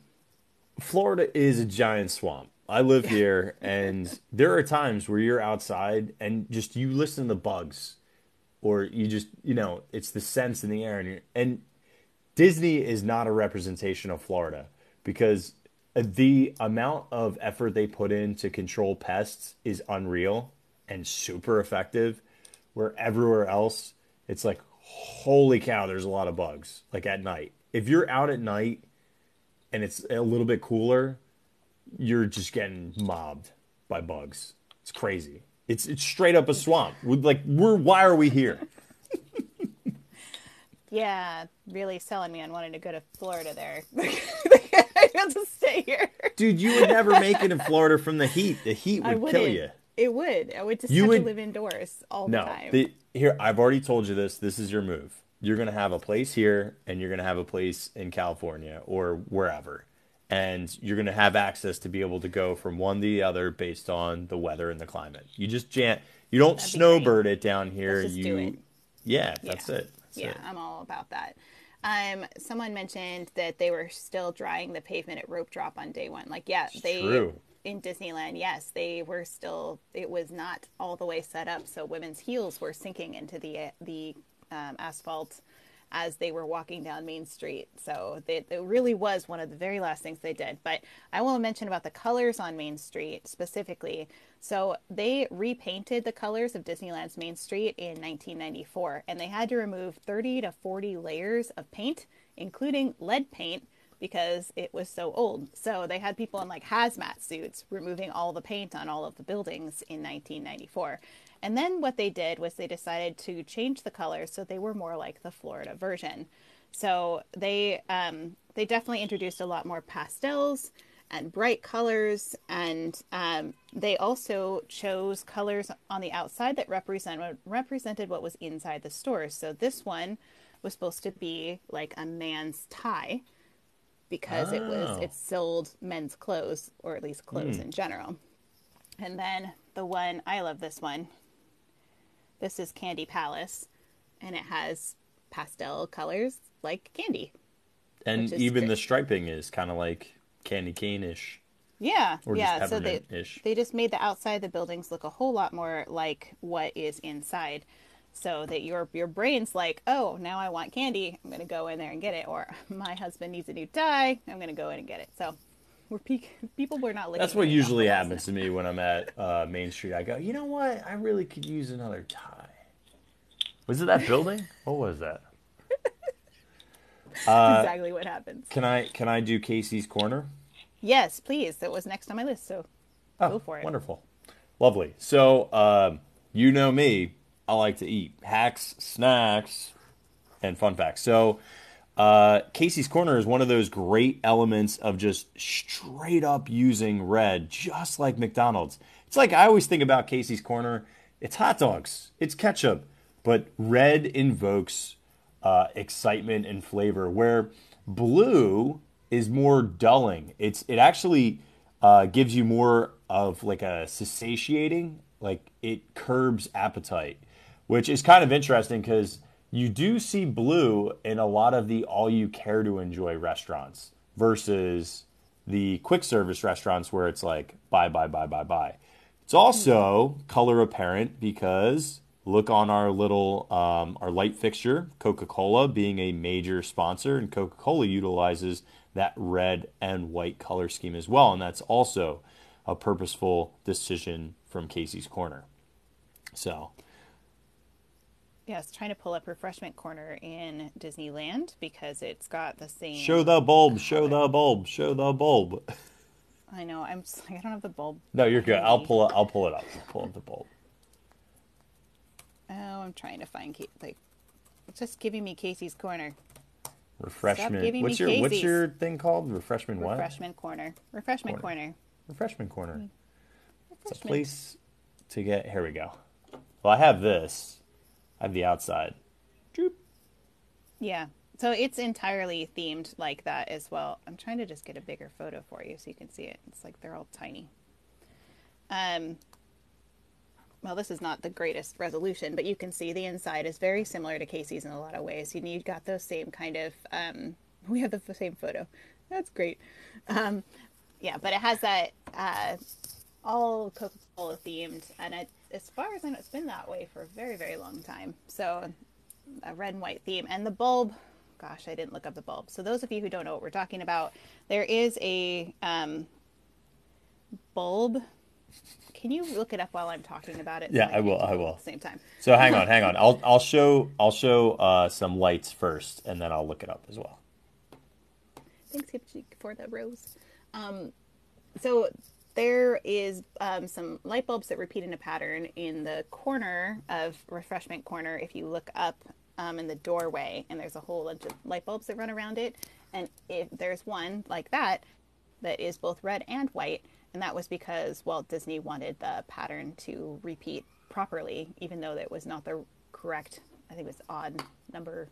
Florida is a giant swamp. I live here, and there are times where you're outside and just you listen to the bugs, or you just you know it's the sense in the air, and you're, and Disney is not a representation of Florida because the amount of effort they put in to control pests is unreal and super effective. Where everywhere else, it's like, holy cow, there's a lot of bugs. Like at night, if you're out at night and it's a little bit cooler, you're just getting mobbed by bugs. It's crazy. It's it's straight up a swamp. we like we're why are we here? Yeah, really selling me on wanting to go to Florida there. I have to stay here. Dude, you would never make it in Florida from the heat. The heat would kill you. It would. I would just You have would- to live indoors all the time. the, here I've already told you this. This is your move. You're gonna have a place here, and you're gonna have a place in California or wherever, and you're gonna have access to be able to go from one to the other based on the weather and the climate. You just can't. You don't That'd snowbird it down here. You, do it. yeah, that's Yeah. it. That's yeah, it. I'm all about that. Um, someone mentioned that they were still drying the pavement at rope drop on day one. Like, yeah, they true. in Disneyland, yes, they were still. It was not all the way set up, so women's heels were sinking into the the um, asphalt as they were walking down Main Street. So they, it really was one of the very last things they did. But I to mention about the colors on Main Street specifically. So they repainted the colors of Disneyland's Main Street in 1994, and they had to remove 30 to 40 layers of paint, including lead paint, because it was so old. So they had people in like hazmat suits removing all the paint on all of the buildings in 1994. And then what they did was they decided to change the colors so they were more like the Florida version. So they um, they definitely introduced a lot more pastels and bright colors, and um, they also chose colors on the outside that represent represented what was inside the stores. So this one was supposed to be like a man's tie because it was Oh. it sold men's clothes or at least clothes in general. And then the one I love this one. This is Candy Palace, and it has pastel colors like candy. And even great. the striping is kind of like candy cane ish. Yeah, Or just yeah. So they they just made the outside of the buildings look a whole lot more like what is inside, so that your your brain's like, oh, now I want candy. I'm gonna go in there and get it. Or my husband needs a new tie. I'm gonna go in and get it. So we're pe- people were not. That's what usually happens to me when I'm at uh, Main Street. I go, you know what? I really could use another tie. Was it that building? what was that? exactly what happens. Can I can I do Casey's corner? Yes, please. That was next on my list. So Oh, Go for it. Wonderful, lovely. So um, you know me. I like to eat hacks, snacks, and fun facts. So uh, Casey's corner is one of those great elements of just straight up using red, just like McDonald's. It's like I always think about Casey's corner. It's hot dogs. It's ketchup, but red invokes uh, excitement and flavor. Where blue is more dulling. It's it actually uh, gives you more of like a satiating, like it curbs appetite, which is kind of interesting because you do see blue in a lot of the all you care to enjoy restaurants versus the quick service restaurants where it's like buy buy buy buy buy. It's also color apparent because look on our little um, our light fixture. Coca Cola being a major sponsor, and Coca Cola utilizes that red and white color scheme as well, and that's also a purposeful decision from Casey's Corner. So Yes, trying to pull up Refreshment Corner in Disneyland because it's got the same. show the bulb, show the bulb, show the bulb. I know. I'm. Just, I don't have the bulb. No, you're good. I'll pull it. I'll pull it up. I'll pull up the bulb. Oh, I'm trying to find like. It's just giving me Casey's Corner. Refreshment. What's your What's your thing called? Refreshment what? Refreshment Corner. Refreshment Corner. Corner. Refreshment corner. Hmm. It's a place to get. Here we go. Well, I have this. I have the outside. Droop. Yeah. So it's entirely themed like that as well. I'm trying to just get a bigger photo for you so you can see it. It's like they're all tiny. Um well, this is not the greatest resolution, but you can see the inside is very similar to Casey's in a lot of ways. You need got those same kind of um we have the same photo. That's great. Um yeah, but it has that uh all Coca-Cola themed and it, as far as I know it's been that way for a very very long time. So a red and white theme and the bulb gosh i didn't look up the bulb so those of you who don't know what we're talking about there is a um, bulb can you look it up while i'm talking about it Yeah, I will, I will. same time So hang on, hang on. I'll I'll show I'll show uh, some lights first, and then I'll look it up as well. thanks for the rose um, so there is um, some light bulbs that repeat in a pattern in the corner of refreshment corner if you look up um, in the doorway and there's a whole bunch of light bulbs that run around it and if there's one like that that is both red and white and that was because walt disney wanted the pattern to repeat properly even though that was not the correct i think it was odd number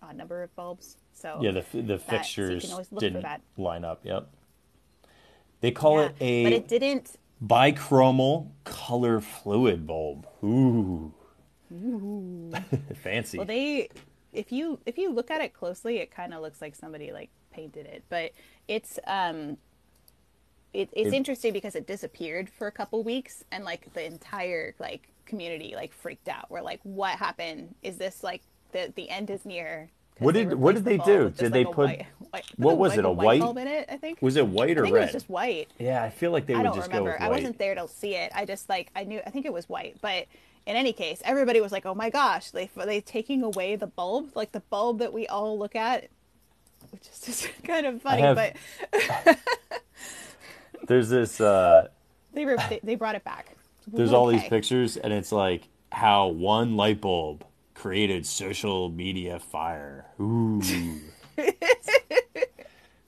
odd number of bulbs so Yeah, the the so fixtures look didn't line up. Yep. They call Yeah, it a but it didn't bichromal color fluid bulb. Ooh. Fancy. Well, they, if you if you look at it closely, it kind of looks like somebody like painted it, but it's um, it, it's It- interesting because it disappeared for a couple weeks, and like the entire like community like freaked out. We're like, what happened? Is this like the the end is near? What did- what did they do? Did they put- white- white- what was it, a white- bulb in it? I think. was it white or I think it red? was just white. Yeah, I feel like they I would don't just remember. go with I wasn't there to see it. I just like I knew. I think it was white, but in any case, everybody was like, "Oh my gosh!" They they taking away the bulb, like the bulb that we all look at, which is just kind of funny. have- But There's this. Uh, they, were, they they brought it back. there's all these pictures, and it's like how one light bulb created social media fire. Ooh.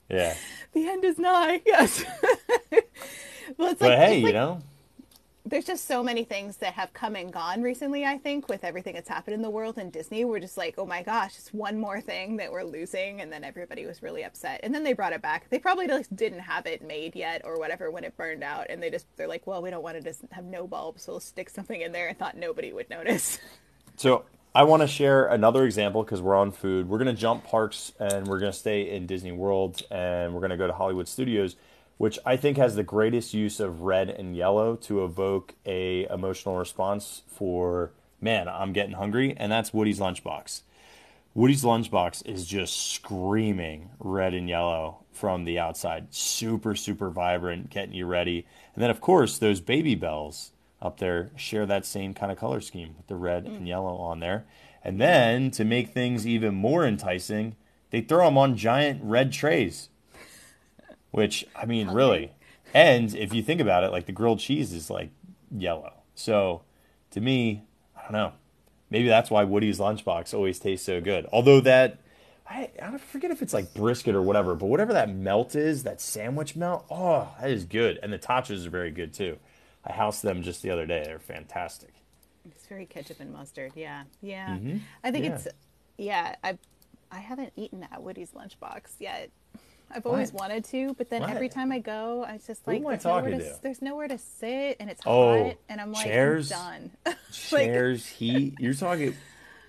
yeah. The end is nigh. Yes. well, it's But like, hey, it's you like- know, there's just so many things that have come and gone recently i think with everything that's happened in the world and disney we're just like oh my gosh it's one more thing that we're losing and then everybody was really upset and then they brought it back they probably just didn't have it made yet or whatever when it burned out and they just they're like well we don't want to just have no bulbs so we'll stick something in there and thought nobody would notice So I want to share another example because we're on food. We're going to jump parks and we're going to stay in Disney World and we're going to go to Hollywood Studios, which I think has the greatest use of red and yellow to evoke a emotional response for man, I'm getting hungry, and that's Woody's lunchbox. Woody's lunchbox is just screaming red and yellow from the outside. Super, super vibrant, getting you ready. And then, of course, those baby bells up there share that same kind of color scheme with the red and mm. yellow on there. And then, to make things even more enticing, they throw them on giant red trays. Which, I mean, really. And if you think about it, like the grilled cheese is like yellow. So, to me, I don't know. Maybe that's why Woody's lunchbox always tastes so good. Although that, I, I forget if it's like brisket or whatever, but whatever that melt is, that sandwich melt, oh, that is good. And the totchos are very good too. I housed them just the other day. They're fantastic. it's very ketchup and mustard yeah yeah Mhm. i think Yeah. it's yeah i i haven't eaten at woody's lunchbox yet I've always What? wanted to, but then every time I go, I just like there's nowhere, to, to? there's nowhere to sit and it's Oh, hot, and I'm like chairs? I'm done. Like- Chairs, heat. You're talking.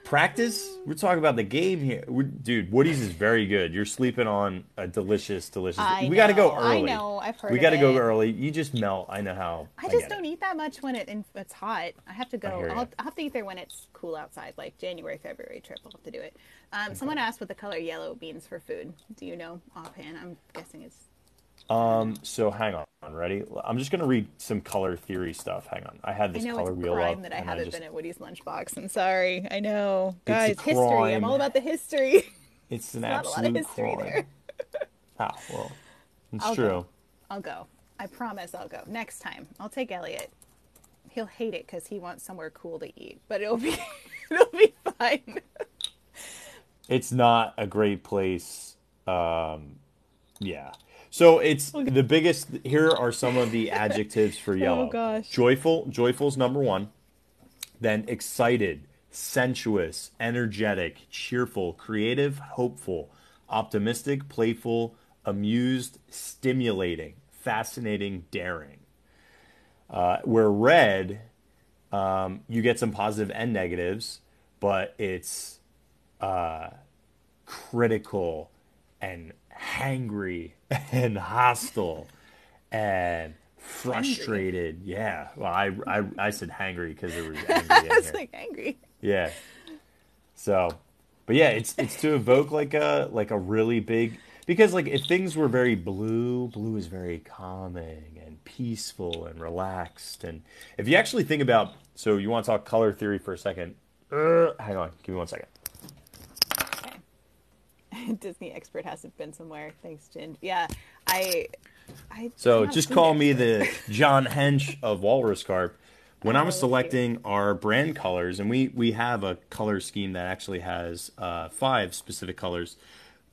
Practice? We're talking about the game here. We're, dude, Woody's is very good. You're sleeping on a delicious, delicious. I we got to go know, I early. know, I've heard We got to go it. early. You just melt. I know how. I just get don't it. eat that much when it it's hot. I have to go. I'll. I'll have to eat there when it's cool outside, like January, February trip. I'll have to do it. Um, Someone asked what the color yellow means for food. Do you know offhand? I'm guessing it's. Um. So hang on. Ready? I'm just gonna read some color theory stuff. Hang on. I had this I know color it's wheel crime up, that I haven't just, been at Woody's lunchbox. I'm sorry. I know, guys. History. I'm all about the history. It's an not a lot of absolute history crime. Ah, well, it's I'll true. go. I'll go. I promise I'll go next time. I'll take Elliot. He'll hate it because he wants somewhere cool to eat, but it'll be it'll be fine. it's not a great place. Um, yeah. So it's the biggest. Here are some of the adjectives for yellow. Oh, gosh. Joyful. Joyful's number one. Then excited, sensuous, energetic, cheerful, creative, hopeful, optimistic, playful, amused, stimulating, fascinating, daring. Uh, where red, um, you get some positive and negatives, but it's uh, critical and hangry and hostile and frustrated. Yeah. Well, I, I, I said hangry because there was angry It's here. like angry. Yeah. So, but yeah, it's it's to evoke like a like a really big because like if things were very blue, blue is very calming and peaceful and relaxed. And if you actually think about, so you want to talk color theory for a second? Uh, hang on, give me one second. Disney expert hasn't been somewhere. Thanks, Jin. Yeah, I. I So just call me the John Hench of Walrus Carp. When I was Oh, selecting our brand colors, and we we have a color scheme that actually has uh, five specific colors,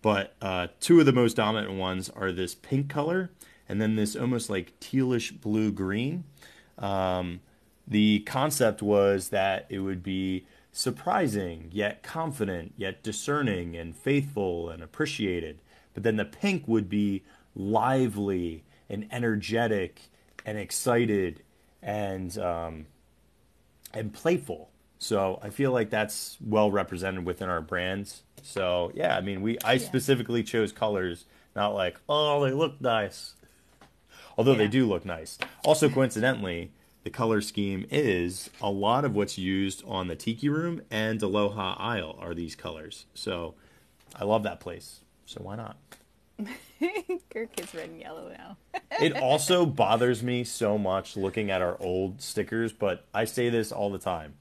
but uh, two of the most dominant ones are this pink color and then this almost like tealish blue green. Um, the concept was that it would be surprising, yet confident, yet discerning and faithful and appreciated. But then the pink would be lively and energetic and excited and um, and playful. So I feel like that's well represented within our brands. So yeah, I mean, we I specifically chose colors, not like oh they look nice, although they do look nice. Also, coincidentally, the color scheme is a lot of what's used on the Tiki Room and Aloha Isle are these colors. So I love that place. So why not? Kirk is red and yellow now. it also bothers me so much looking at our old stickers, but I say this all the time.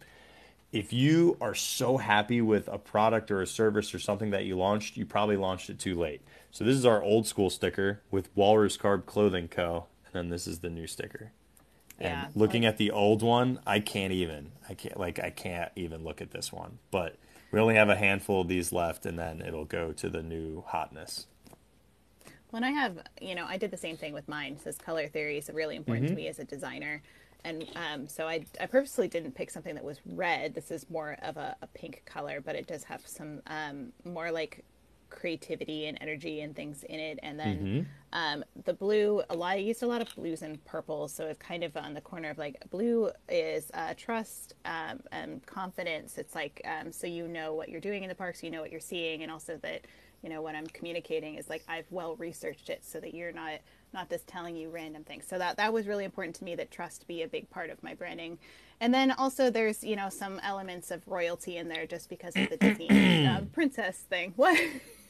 If you are so happy with a product or a service or something that you launched, you probably launched it too late. So this is our old school sticker with Walrus Carp Clothing Co. And then this is the new sticker. And Yeah, looking like- at the old one, I can't even. I can't like I can't even look at this one. But we only have a handful of these left and then it'll go to the new hotness. When I have, you know, I did the same thing with mine. This color theory is really important Mm-hmm. to me as a designer. And um, so I, I purposely didn't pick something that was red. This is more of a, a pink color, but it does have some um, more like creativity and energy and things in it. And then Mm-hmm. um, the blue, a lot, I used a lot of blues and purples. So it's kind of on the corner of like blue is uh, trust um, and confidence. It's like, um, so you know what you're doing in the parks, you know what you're seeing, and also that you know what i'm communicating is like i've well researched it so that you're not not just telling you random things so that that was really important to me that trust be a big part of my branding and then also there's you know some elements of royalty in there just because of the disney um, princess thing what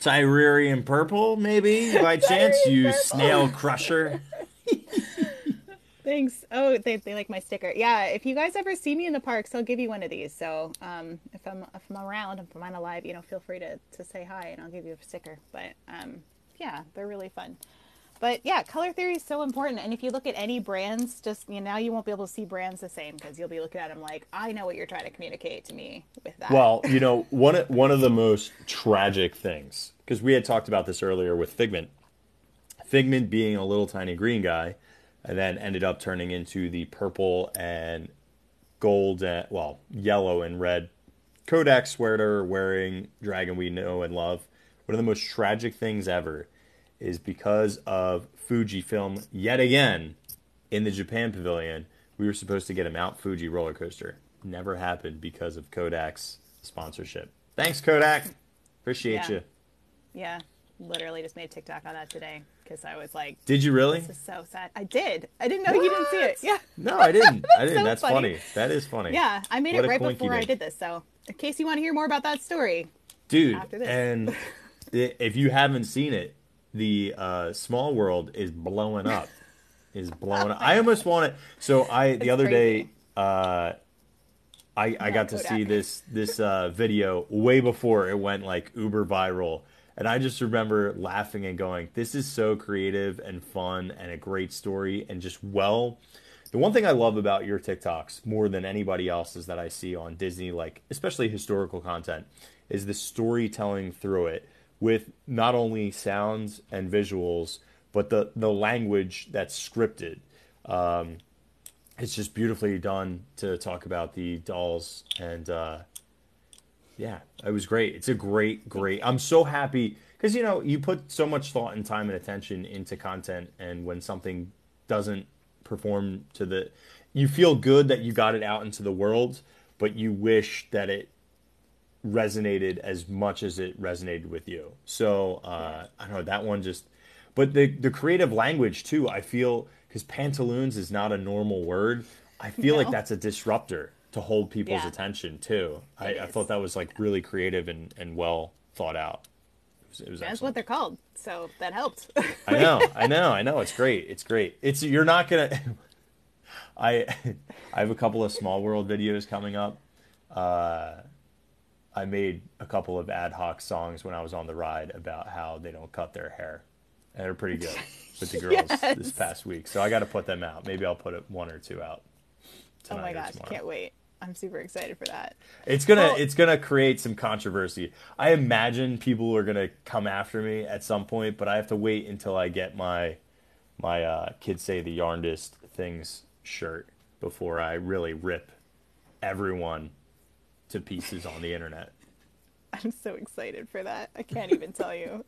Tyrian purple, maybe? By chance, you purple. snail crusher. thanks. Oh they, they like my sticker. Yeah if you guys ever see me in the parks i'll give you one of these. So um, if i'm if i'm around if i'm alive you know feel free to, to say hi and i'll give you a sticker. But um, yeah they're really fun but yeah color theory is so important and if you look at any brands just you know now you won't be able to see brands the same because you'll be looking at them like i know what you're trying to communicate to me with that Well, you know, one one of the most tragic things because we had talked about this earlier with Figment. Figment being a little tiny green guy, and then ended up turning into the purple and gold, and, well, yellow and red Kodak sweater wearing dragon we know and love. One of the most tragic things ever is because of Fujifilm yet again in the Japan pavilion. We were supposed to get a Mount Fuji roller coaster. Never happened because of Kodak's sponsorship. Thanks, Kodak. Appreciate Yeah. you. Yeah, literally just made TikTok on that today because I was like, Did you really? this is so sad. I did. I didn't know you didn't see it. Yeah. No, I didn't. I didn't. So That's funny. funny. That is funny. Yeah, I made What it right before I did this. So, in case you want to hear more about that story, dude and if you haven't seen it the uh small world is blowing up. Is blowing up. I almost want it. So i the It's other crazy. day uh i i got to Kodak. see this this uh video way before it went like uber viral. And i just remember laughing and going this is so creative and fun and a great story and just well the one thing I love about your TikToks more than anybody else's that I see on Disney, like especially historical content, is the storytelling through it with not only sounds and visuals, but the the language that's scripted. Um, it's just beautifully done to talk about the dolls and uh, yeah, it was great. It's a great, great. I'm so happy because you know you put so much thought and time and attention into content, and when something doesn't perform to the, you feel good that you got it out into the world, but you wish that it resonated as much as it resonated with you. So uh, I don't know that one just, but the the creative language too. I feel because pantaloons is not a normal word. I feel like that's a disruptor to hold people's Yeah. attention too. I, I thought that was like really creative and, and well thought out. It was, it was that's excellent. what they're called. So that helped. I know, I know, I know. It's great. It's great. It's you're not gonna. I I have a couple of small world videos coming up. Uh, I made a couple of ad hoc songs when I was on the ride about how they don't cut their hair, and they're pretty good with the girls this past week. So I got to put them out. Maybe I'll put one or two out. oh my gosh, tomorrow. can't wait. I'm super excited for that. It's gonna Well- it's gonna create some controversy. I imagine people are gonna come after me at some point, but I have to wait until I get my my uh, kids say the yarndest things shirt before I really rip everyone to pieces on the internet. I'm so excited for that. I can't even tell you.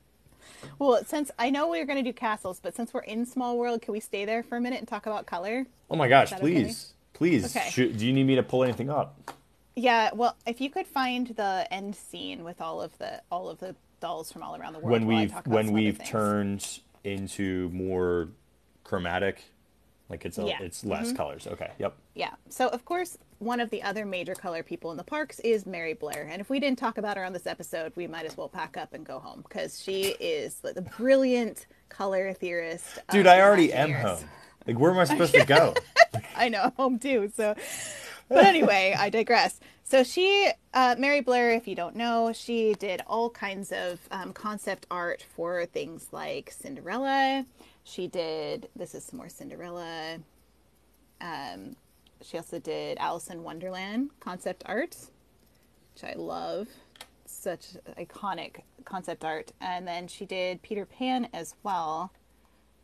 Well, since I know we are going to do castles, but since we're in Small World, can we stay there for a minute and talk about color? Oh my gosh! that okay? Please, please. Okay. Should, do you need me to pull anything up? Yeah, well, if you could find the end scene with all of the all of the dolls from all around the world when we've when we've turned into more chromatic, like it's a, Yeah. Mm-hmm. it's less colors. Okay. Yep. Yeah. So of course, one of the other major color people in the parks is Mary Blair, and if we didn't talk about her on this episode, we might as well pack up and go home because she is the brilliant color theorist. Dude, I already am home. Like, where am I supposed to go? I know, home too. So, but anyway, I digress. So she, uh, Mary Blair, if you don't know, she did all kinds of um, concept art for things like Cinderella. She did. This is some more Cinderella. Um, she also did Alice in Wonderland concept art, which I love. Such iconic concept art. And then she did Peter Pan as well.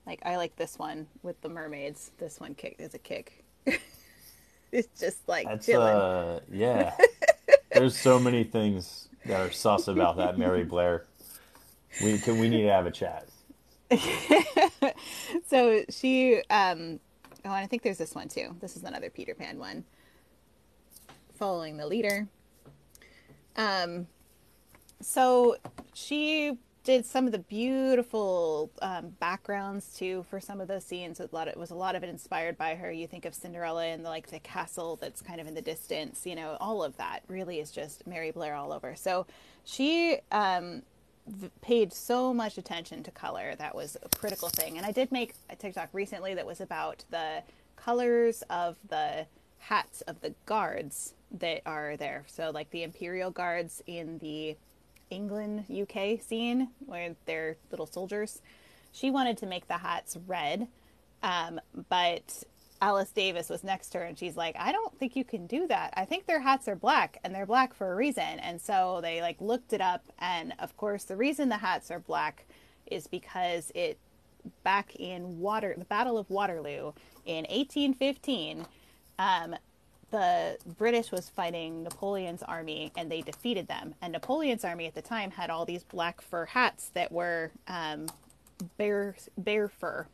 Like I like this one with the mermaids. This one kick is a kick. it's just like That's chilling. uh, yeah. There's so many things that are sus about that Mary Blair. We can we need to have a chat. So she um oh and I think there's this one too. This is another Peter Pan one. Following the leader. Um so she did some of the beautiful um, backgrounds too for some of those scenes. A lot of, it was a lot of it inspired by her. You think of Cinderella and the, like the castle that's kind of in the distance. You know, all of that really is just Mary Blair all over. So she um, paid so much attention to color. That was a critical thing. And I did make a TikTok recently that was about the colors of the hats of the guards that are there. So like the imperial guards in the England UK scene where they're little soldiers. She wanted to make the hats red, um, but Alice Davis was next to her and she's like, I don't think you can do that. I think their hats are black and they're black for a reason. And so they like looked it up and of course the reason the hats are black is because it back in water the Battle of Waterloo in 1815 um, the British was fighting Napoleon's army and they defeated them. And Napoleon's army at the time had all these black fur hats that were um, bear bear fur.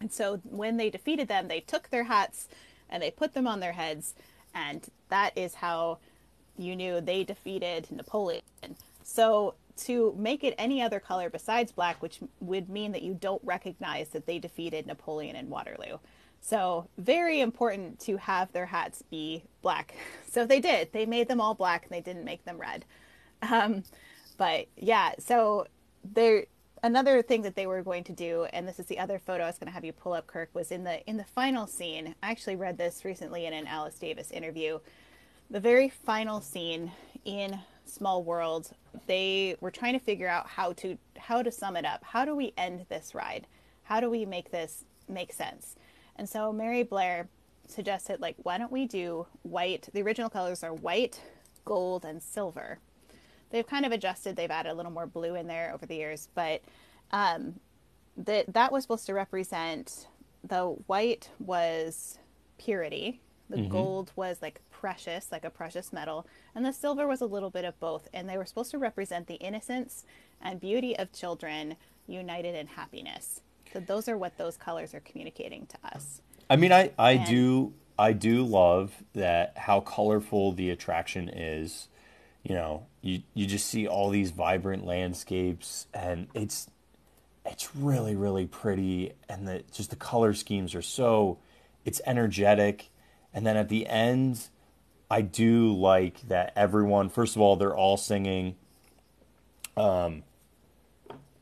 And so when they defeated them, they took their hats and they put them on their heads, and that is how you knew they defeated Napoleon. So to make it any other color besides black, which would mean that you don't recognize that they defeated Napoleon in Waterloo. So very important to have their hats be black. So they did. They made them all black and they didn't make them red. Um, but yeah, so there another thing that they were going to do, and this is the other photo I was going to have you pull up, Kirk, was in the in the final scene. I actually read this recently in an Alice Davis interview. The very final scene in Small World, they were trying to figure out how to how to sum it up. How do we end this ride? How do we make this make sense? And so Mary Blair suggested, like, why don't we do white? The original colors are white, gold, and silver. They've kind of adjusted. They've added a little more blue in there over the years, but um, that that was supposed to represent the white was purity, the mm-hmm. gold was like precious, like a precious metal, and the silver was a little bit of both. And they were supposed to represent the innocence and beauty of children united in happiness. So those are what those colors are communicating to us. I mean, I, I and, do I do love that how colorful the attraction is. You know, you you just see all these vibrant landscapes, and it's it's really really pretty, and the just the color schemes are so it's energetic, and then at the end, I do like that everyone. First of all, they're all singing um,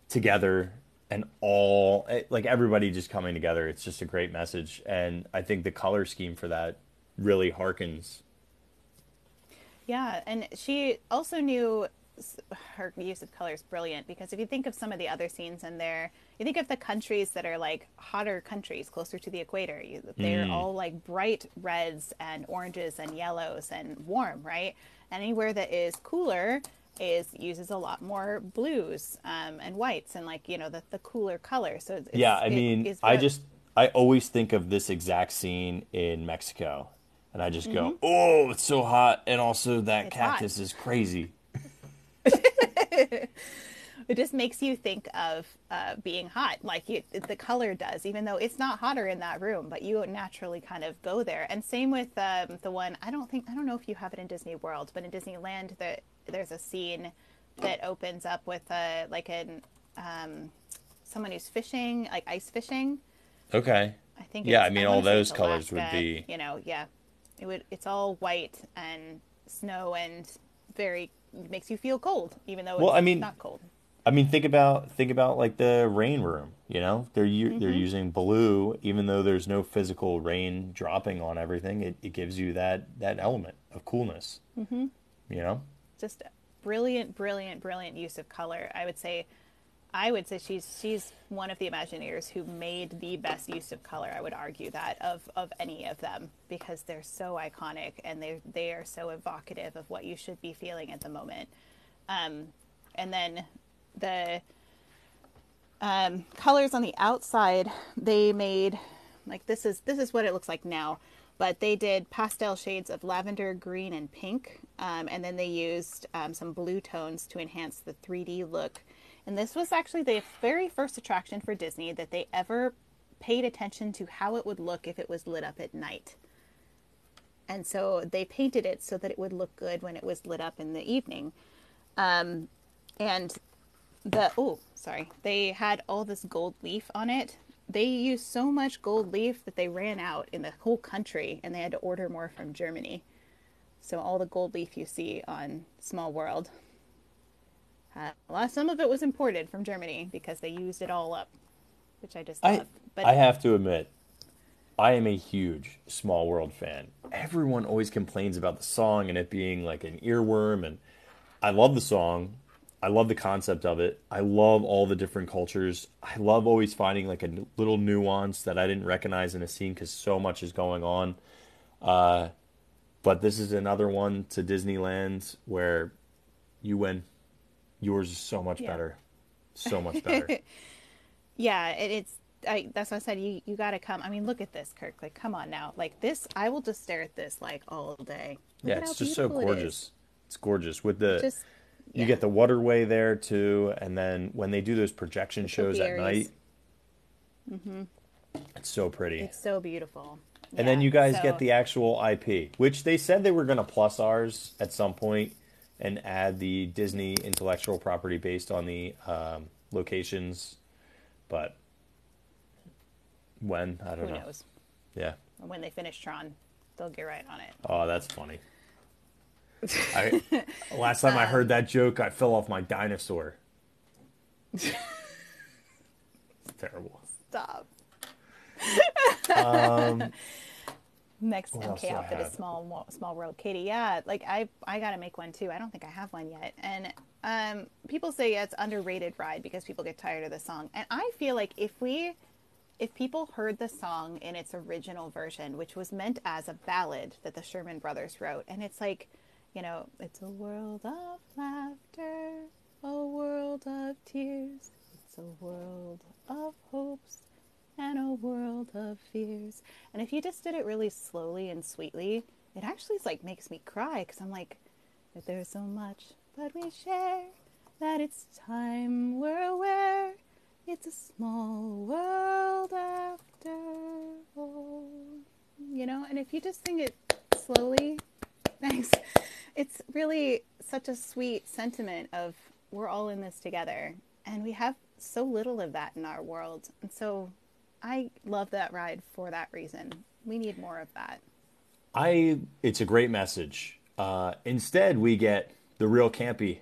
together and all eh, like everybody just coming together. It's just a great message, and I think the color scheme for that really harkens. Yeah, and she also knew her use of color is brilliant because if you think of some of the other scenes in there, you think of the countries that are like hotter countries closer to the equator. You, they're mm. all like bright reds and oranges and yellows and warm, right? Anywhere that is cooler, is uses a lot more blues um, and whites and like you know the, the cooler color so it's, yeah i mean i just i always think of this exact scene in mexico and i just mm-hmm. go oh it's so hot and also that it's cactus hot. is crazy it just makes you think of uh, being hot like you, the color does even though it's not hotter in that room but you naturally kind of go there and same with um, the one i don't think i don't know if you have it in disney world but in disneyland the there's a scene that opens up with a like an um, someone who's fishing, like ice fishing. Okay. I think. Yeah, I mean, I all those colors would be. You know, yeah, it would. It's all white and snow and very makes you feel cold, even though well, I mean, not cold. I mean, think about think about like the rain room. You know, they're mm-hmm. they're using blue, even though there's no physical rain dropping on everything. It, it gives you that that element of coolness. Mm-hmm. You know just brilliant, brilliant, brilliant use of color. I would say, I would say she's she's one of the Imagineers who made the best use of color. I would argue that of of any of them because they're so iconic and they they are so evocative of what you should be feeling at the moment. Um, and then the um, colors on the outside, they made like this is this is what it looks like now but they did pastel shades of lavender, green, and pink, um, and then they used um, some blue tones to enhance the 3D look. And this was actually the very first attraction for Disney that they ever paid attention to how it would look if it was lit up at night. And so they painted it so that it would look good when it was lit up in the evening. Um, and the oh, sorry, they had all this gold leaf on it they used so much gold leaf that they ran out in the whole country and they had to order more from Germany. So all the gold leaf you see on Small World, uh, well, some of it was imported from Germany because they used it all up, which I just love. I, but I have to admit, I am a huge Small World fan. Everyone always complains about the song and it being like an earworm, and I love the song. I love the concept of it. I love all the different cultures. I love always finding like a little nuance that I didn't recognize in a scene because so much is going on. Uh, but this is another one to Disneyland where you win. Yours is so much yeah. better, so much better. yeah, it, it's. I, that's what I said. You you got to come. I mean, look at this, Kirk. Like, come on now. Like this, I will just stare at this like all day. Look yeah, it's just so gorgeous. It it's gorgeous with the. Just, you get the waterway there too, and then when they do those projection the shows at night, mm-hmm. it's so pretty. It's so beautiful. and then you guys so- get the actual IP, which they said they were going to plus ours at some point and add the Disney intellectual property based on the um, locations, but when I don't Who know. knows? Yeah. When they finish Tron, they'll get right on it. Oh, that's funny. I, last time I Um, heard that joke, I fell off my dinosaur. it's terrible. Stop. Um, Next What MK outfit is small small world Katie. Yeah, like I I gotta make one too. I don't think I have one yet. And um, people say yeah, it's underrated ride because people get tired of the song. And I feel like if we if people heard the song in its original version, which was meant as a ballad that the Sherman Brothers wrote, and it's like, you know, it's a world of laughter, a world of tears, it's a world of hopes and a world of fears. And if you just did it really slowly and sweetly, it actually like makes me cry because I'm like, there's so much that we share that it's time we're aware. It's a small world after all. You know, and if you just sing it slowly, thanks. It's really such a sweet sentiment of we're all in this together. And we have so little of that in our world. And so I love that ride for that reason. We need more of that. I it's a great message. Uh, instead, we get the real campy.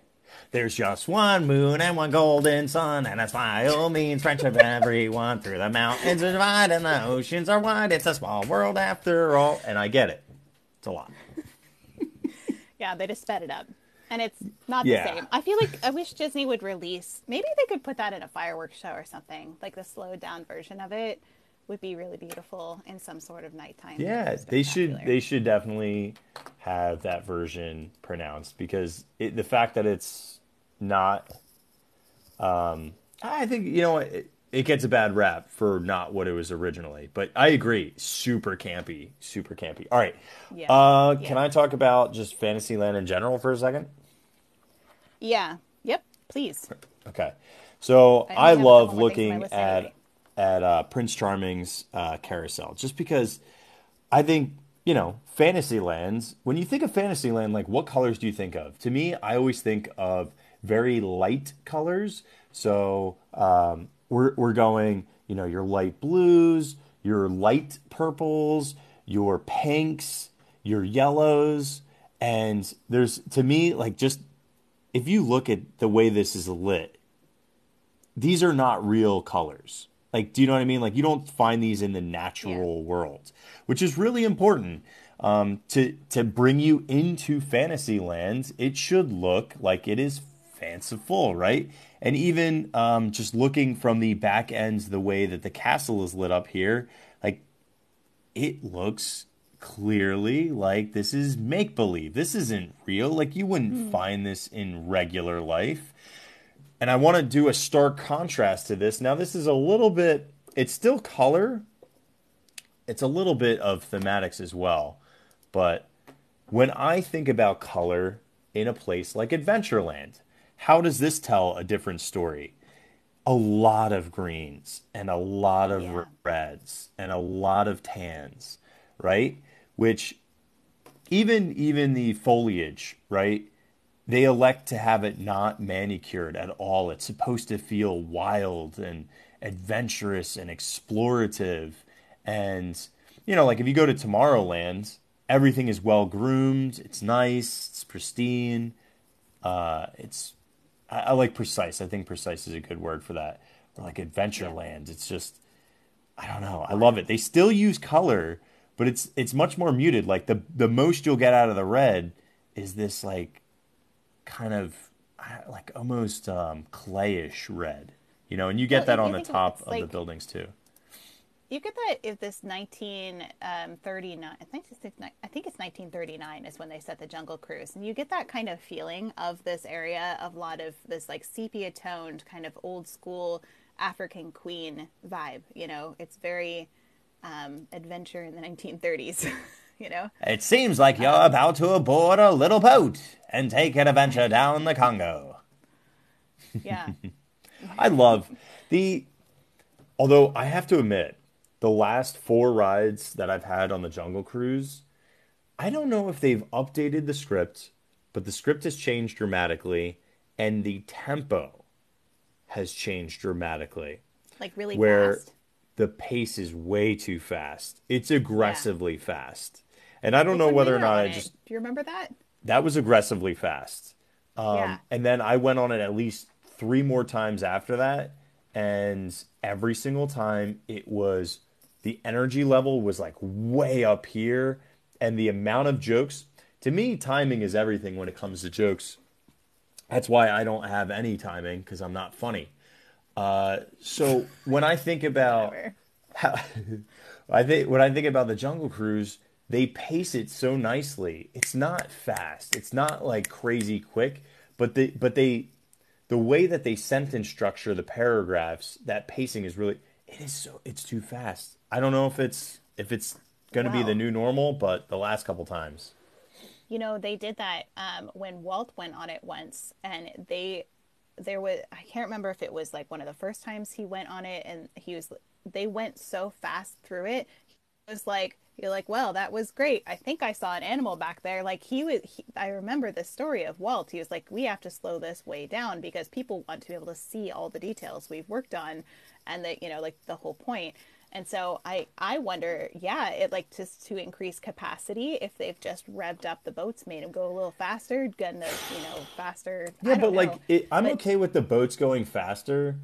There's just one moon and one golden sun, and that's by all means friendship everyone through the mountains are wide and the oceans are wide. It's a small world after all, and I get it. It's a lot. Yeah, they just sped it up. And it's not Yeah. the same. I feel like I wish Disney would release maybe they could put that in a fireworks show or something. Like the slowed down version of it would be really beautiful in some sort of nighttime. Yeah, they should they should definitely have that version pronounced because it, the fact that it's not, um, I think you know it, it gets a bad rap for not what it was originally. But I agree, super campy, super campy. All right, Yeah. uh, can I talk about just Fantasyland in general for a second? Yeah. Yep. Please. Okay. So I I, only have a love couple more things on my looking at at uh, Prince Charming's uh, carousel, just because I think you know Fantasylands. When you think of Fantasyland, like what colors do you think of? To me, I always think of very light colors. So um, we're we're going, you know, your light blues, your light purples, your pinks, your yellows, and there's to me like just if you look at the way this is lit, these are not real colors. Like, do you know what I mean? Like, you don't find these in the natural world, which is really important um, to to bring you into Fantasyland. It should look like it is fanciful, right? And even um, just looking from the back ends, the way that the castle is lit up here, like it looks clearly like this is make believe. This isn't real. Like you wouldn't hmm. find this in regular life. And I want to do a stark contrast to this. Now this is a little bit it's still color. It's a little bit of thematics as well. But when I think about color in a place like Adventureland, how does this tell a different story? a lot of greens and a lot of Yeah. reds and a lot of tans, right? Which even even the foliage, right? They elect to have it not manicured at all. It's supposed to feel wild and adventurous and explorative. And you know, like if you go to Tomorrowland, everything is well groomed, it's nice, it's pristine. Uh, it's I, I like precise. I think precise is a good word for that. Or like Adventureland. It's just I don't know. I love it. They still use color, but it's it's much more muted. Like the the most you'll get out of the red is this like kind of like almost um, clayish red. You know, and you get Well, that on the think of it, top of the buildings too. You get that if this 1939, I think it's, I think it's 1939 is when they set the Jungle Cruise, and you get that kind of feeling of this area of a lot of this like sepia toned kind of old school African queen vibe. You know, it's very um, adventure in the 1930s. you know, It seems like you're about to aboard a little boat and take an adventure down the Congo. yeah, I love the. Although I have to admit, the last four rides that I've had on the Jungle Cruise, I don't know if they've updated the script, but the script has changed dramatically and the tempo has changed dramatically. Like really where fast. The pace is way too fast. It's aggressively fast. And I don't know whether or not I just Do you remember that? that was aggressively fast. Um, Yeah. And then I went on it at least three more times after that. And every single time it was the energy level was like way up here. And the amount of jokes, to me, timing is everything when it comes to jokes. That's why I don't have any timing because I'm not funny. Uh, so when I think about how, I think when I think about the Jungle Cruise, they pace it so nicely. It's not fast. It's not like crazy quick, but they but they the way that they sentence structure the paragraphs, that pacing is really it is so it's too fast. I don't know if it's if it's going to be the new normal, but the last couple times. You know, they did that um, when Walt went on it once, and they there was I can't remember if it was like one of the first times he went on it, and he was they went so fast through it. He was like, "You're like, well, that was great. I think I saw an animal back there." Like he was, he, I remember the story of Walt. He was like, "We have to slow this way down because people want to be able to see all the details we've worked on, and that you know, like the whole point." And so I, I wonder, yeah, it like just to increase capacity if they've just revved up the boats, made them go a little faster, gotten the you know faster. Yeah, but like it, I'm But okay with the boats going faster.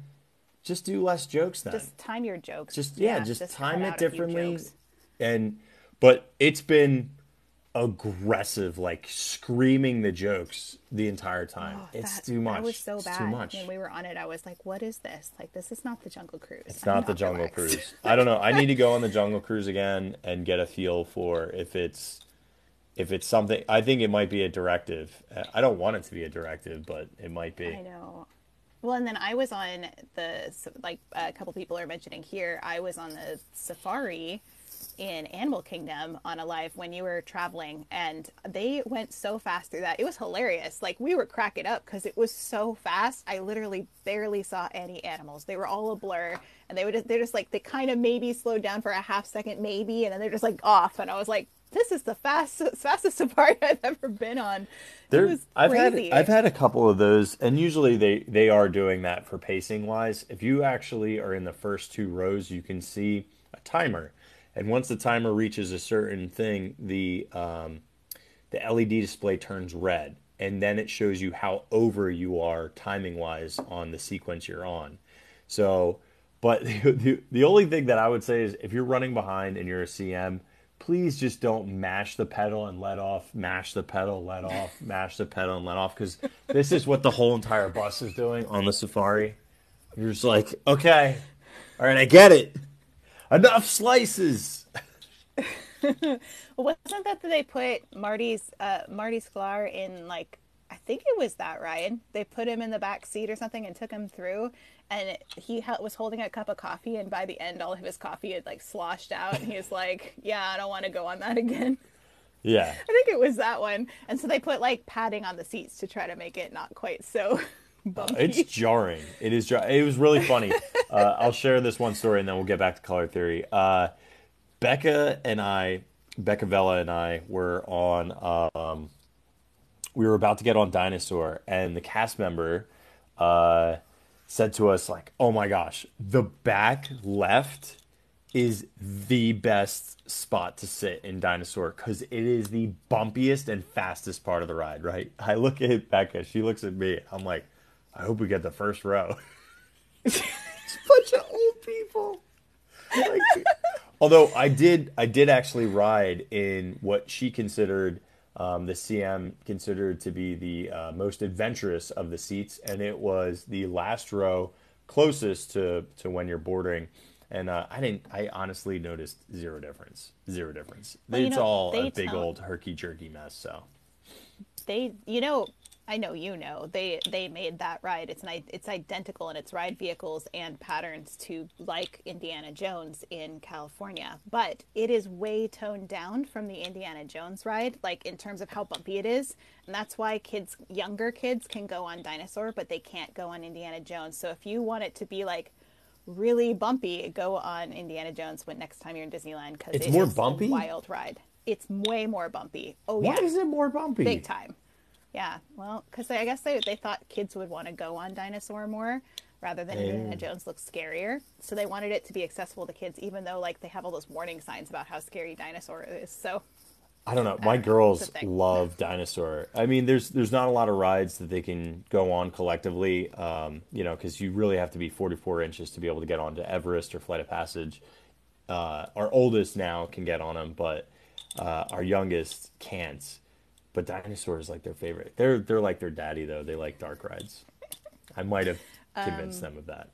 Just do less jokes then. Just time your jokes. just yeah, just, cut time it out a few differently and but it's been aggressive like screaming the jokes the entire time Oh, it's that- too much That was so it's bad. too much When we were on it, I was like, "What is this? Like, this is not the Jungle Cruise. it's not the jungle relaxed. cruise i don't know i need to go on the jungle cruise again and get a feel for if it's if it's something i think it might be a directive i don't want it to be a directive but it might be I know. Well, and then I was on the like a couple people are mentioning here. I was on the safari in Animal Kingdom on a live when you were traveling, and they went so fast through that. It was hilarious. Like we were cracking up because it was so fast. I literally barely saw any animals. They were all a blur, and they would they're just like they kind of maybe slowed down for a half second, maybe, and then they're just like off. And I was like, this is the fastest fastest safari I've ever been on. There, I've had I've had a couple of those, and usually they they are doing that for pacing wise. If you actually are in the first two rows, you can see a timer, and once the timer reaches a certain thing, the um, the LED display turns red, and then it shows you how over you are timing wise on the sequence you're on. So, but the, the, the only thing that I would say is if you're running behind and you're a CM, please just don't mash the pedal and let off, mash the pedal, let off, mash the pedal and let off, because this is what the whole entire bus is doing on the Safari. You're just like, okay, all right, I get it. Enough slices. Wasn't that that they put Marty's uh, Marty Sklar in like I think it was that ride. They put him in the back seat or something and took him through, and he hel- was holding a cup of coffee, and by the end, all of his coffee had like sloshed out, and he's like, "Yeah, I don't want to go on that again." Yeah. I think it was that one, and so they put like padding on the seats to try to make it not quite so bumpy. It's jarring. It is. Jar- it was really funny. Uh, I'll share this one story, and then we'll get back to color theory. Uh, Becca and I, Becca Vella and I, were on. Um, we were about to get on Dinosaur, and the cast member uh, said to us, "Like, oh my gosh, the back left." is the best spot to sit in Dinosaur because it is the bumpiest and fastest part of the ride, right? I look at Becca, she looks at me, I'm like, I hope we get the first row. it's a bunch of old people. Like, although I did, I did actually ride in what she considered um, the CM considered to be the uh, most adventurous of the seats, and it was the last row closest to to when you're boarding. And uh, I didn't. I honestly noticed zero difference. Zero difference. Well, it's know, all a big tell- old herky jerky mess. So they you know i know you know they they made that ride it's an, it's identical in its ride vehicles and patterns to like indiana jones in california but it is way toned down from the indiana jones ride like in terms of how bumpy it is and that's why kids younger kids can go on dinosaur but they can't go on indiana jones so if you want it to be like really bumpy, go on Indiana Jones when next time you're in Disneyland because It's more bumpy? wild ride. It's way more bumpy. Oh Why yeah, is it more bumpy? big time. Yeah, well, because I guess they they thought kids would want to go on Dinosaur more rather than Indiana Oh. Jones looks scarier. So they wanted it to be accessible to kids, even though like they have all those warning signs about how scary Dinosaur is. So I don't know. My girls It's a thing. love dinosaur. I mean, there's there's not a lot of rides that they can go on collectively. Um, you know, because you really have to be 44 inches to be able to get onto Everest or Flight of Passage. Uh, our oldest now can get on them, but uh, our youngest can't. But dinosaurs like their favorite. They're they're like their daddy though. They like dark rides. I might have convinced Um, them of that.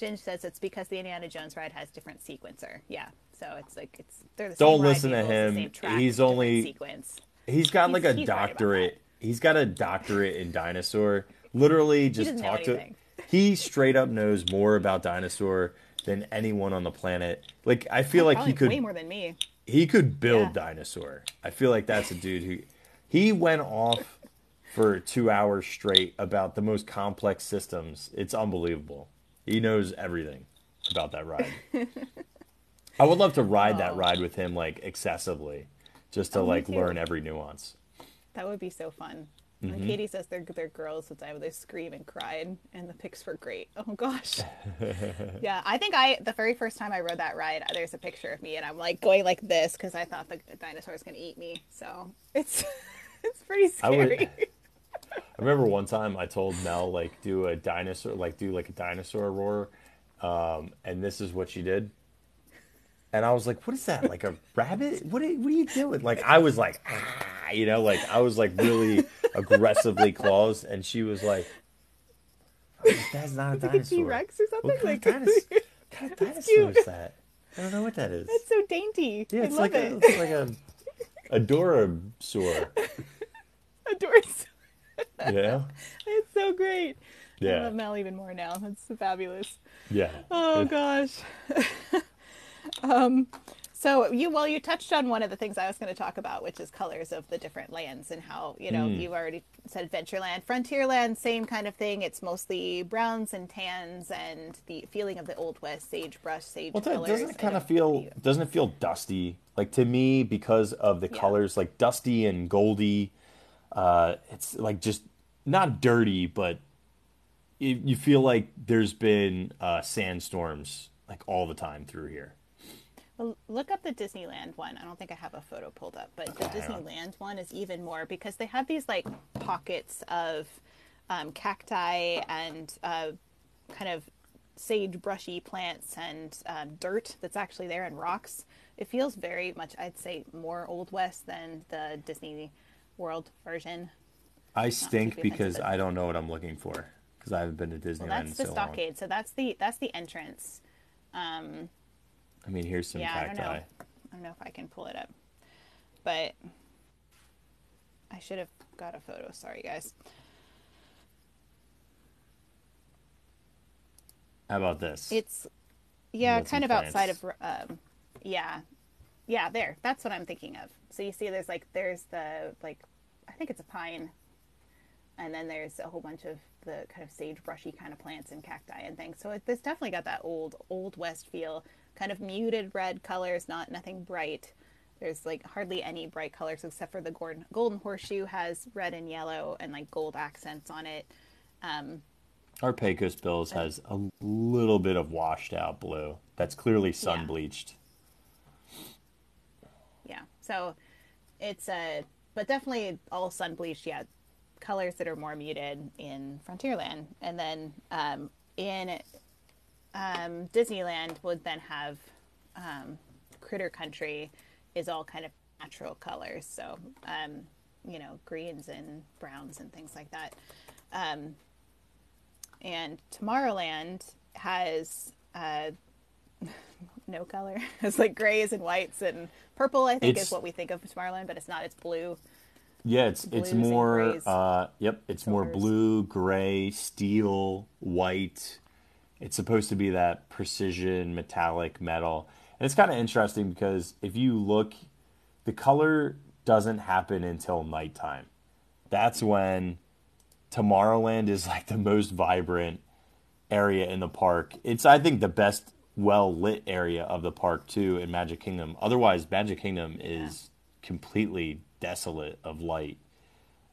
Ginge says it's because the Indiana Jones ride has different sequencer. Yeah, so it's like it's they're the same. Don't listen to him. He's only- sequence. He's got like a He's- he's right doctorate. He's got a doctorate in dinosaur. Literally, just talk to. He straight up knows more about dinosaur than anyone on the planet. Like I feel like he could way more than me. He could build Yeah. dinosaur. I feel like that's a dude who he went off for two hours straight about the most complex systems. It's unbelievable. He knows everything about that ride. I would love to ride that oh. ride with him like excessively, just to Oh, like learn every nuance. That would be so fun. Mm-hmm. And Katie says they're they're girls, which I they scream and cried, and the pics were great. Oh gosh, yeah. I think I the very first time I rode that ride, there's a picture of me, and I'm like going like this because I thought the dinosaur was gonna eat me. So it's it's pretty scary. I remember one time I told Mel like do a dinosaur like do like a dinosaur roar, um, and this is what she did. And I was like, "What is that? Like a rabbit? What are, what are you doing?" Like I was like, ah, you know, like I was like really aggressively close, and she was like, "That's not a Like a dinosaur. T-Rex or something? What kind, Like- of dinosaur, what kind of dinosaur is that? I don't know what that is. it's so dainty. yeah, I it's love like it. a, it's like a adorasaur. You know? It's so great. Yeah. I love Mel even more now. That's fabulous. yeah. Oh gosh. um, so you well you touched on one of the things I was going to talk about, which is colors of the different lands and how you know Hmm. you've already said Adventureland, Frontierland, same kind of thing. It's mostly browns and tans and the feeling of the old west sagebrush, sage Well, colors. doesn't it kind of feel doesn't it feel dusty? Like to me, because of the Yeah. colors, like dusty and goldy. Uh, it's like just not dirty, but you, you feel like there's been uh, sandstorms like all the time through here. Look up the Disneyland one. I don't think I have a photo pulled up, but the Okay, on. Disneyland one is even more because they have these like pockets of um, cacti and uh, kind of sage brushy plants and um, dirt that's actually there and rocks. It feels very much, I'd say, more Old West than the Disney World version. I stink because. I don't know what I'm looking for because I haven't been to Disneyland Well, that's the so long. stockade, so that's the that's the entrance. I mean, here's some Yeah, I don't know. I don't know if I can pull it up, but I should have got a photo. Sorry, guys. How about this? It's yeah, kind in of outside of um, yeah, yeah. There, that's what I'm thinking of. So you see, there's like there's the like I think it's a pine, and then there's a whole bunch of the kind of sagebrushy kind of plants and cacti and things. So it, it's definitely got that old old west feel. Kind of muted red colors, not nothing bright. There's like hardly any bright colors except for the golden, golden horseshoe has red and yellow and like gold accents on it. Um, Our Pecos Bills has a little bit of washed out blue. That's clearly sun Yeah. bleached. yeah so it's a but definitely all sun bleached yeah colors that are more muted in frontierland and then um, in um, disneyland would then have um, critter country is all kind of natural colors so um, you know greens and browns and things like that um, and tomorrowland has uh, no color. It's like grays and whites and purple. I think It's- is what we think of Tomorrowland, but it's not. It's blue. Yeah, it's it's Blues more. Uh, yep, it's more blue, gray, steel, white. It's supposed to be that precision metallic metal, and it's kind of interesting because if you look, the color doesn't happen until nighttime. That's when Tomorrowland is like the most vibrant. area in the park. It's I think the best well lit area of the park too in Magic Kingdom. Otherwise, Magic Kingdom is completely desolate of light.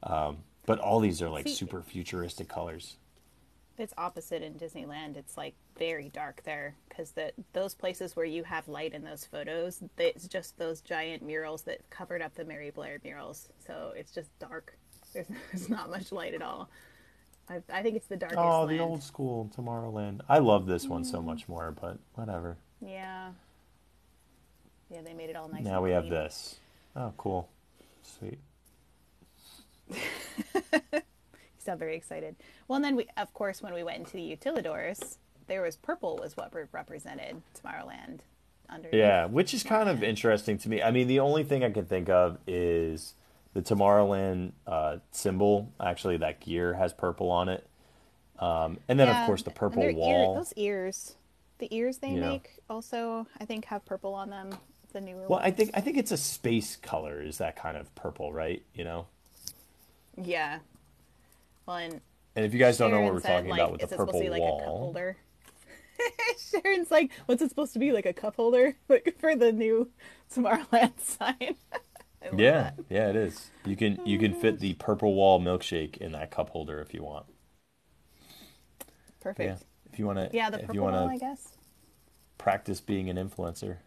Um, but all these are like See- super futuristic colors. It's opposite in Disneyland. It's like very dark there because the those places where you have light in those photos, it's just those giant murals that covered up the Mary Blair murals. So it's just dark. There's, there's not much light at all. I, I think it's the darkest. Oh, the land. old school Tomorrowland. I love this one so much mm. more, but whatever. Yeah. Yeah, they made it all nice. Now we have this. Oh, cool. Sweet. Sound very excited. Well, and then we, of course, when we went into the Utilidors, there was purple was what represented Tomorrowland. Under Yeah, which is kind of interesting to me. I mean, the only thing I can think of is the Tomorrowland uh, symbol. Actually, that gear has purple on it. Um, and then, of course, the purple their ear- wall. those ears, the ears they You know. make also, I think, have purple on them. The newer Well, I think I think it's a space color. Is that kind of purple, right? You know. Yeah. Well, and if you guys don't know what we're said, talking like, about with the purple to be like a cup wall, holder? Sharon's like, what's it supposed to be? Like a cup holder? Like for the new Tomorrowland sign. Yeah, that. yeah, it is. You can you can fit the purple wall milkshake in that cup holder if you want. Perfect. Yeah, if you want to. Yeah, the if purple you want wall, I guess. practice being an influencer,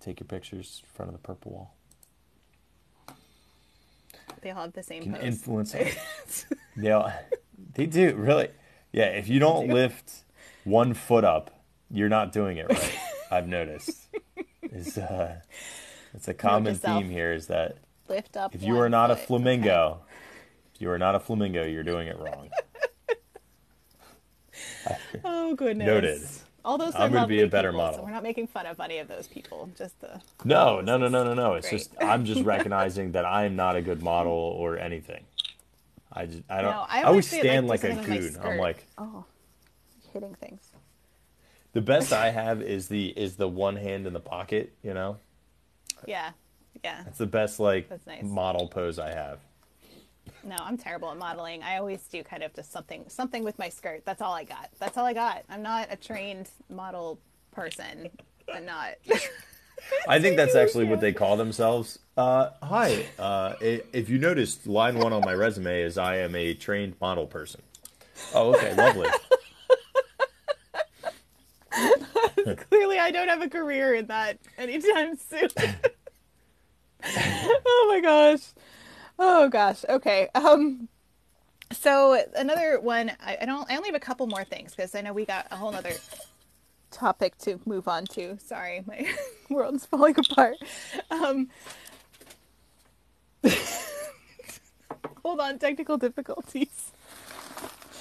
take your pictures in front of the purple wall. They all have the same Can pose. influence. they all, they do really. Yeah, if you don't lift one foot up, you're not doing it right. I've noticed. It's uh, it's a common theme here is that Lift up. if you are not a foot. flamingo, if you are not a flamingo, you're doing it wrong. Oh goodness. Noted. All those I'm gonna be a better people, model. So we're not making fun of any of those people. Just the No, no, no, no, no, no. It's Great. just I'm just recognizing that I am not a good model or anything. I just I don't. No, I, I always always stand like, like, a goon. I'm like oh, hitting things. the best I have is the is the one hand in the pocket. You know, Yeah, yeah. it's the best like nice. model pose I have. No, I'm terrible at modeling. I always do kind of just something something with my skirt. That's all I got. That's all I got. I'm not a trained model person. I'm not. I think that's actually what they call themselves. Uh, hi, uh, if you noticed, line one on my resume is I am a trained model person. Oh, okay, lovely. Clearly, I don't have a career in that anytime soon. oh my gosh. Oh gosh. Okay. Um. So another one. I, I don't. I only have a couple more things because I know we got a whole other topic to move on to. Sorry, my world's falling apart. Um. Hold on, technical difficulties.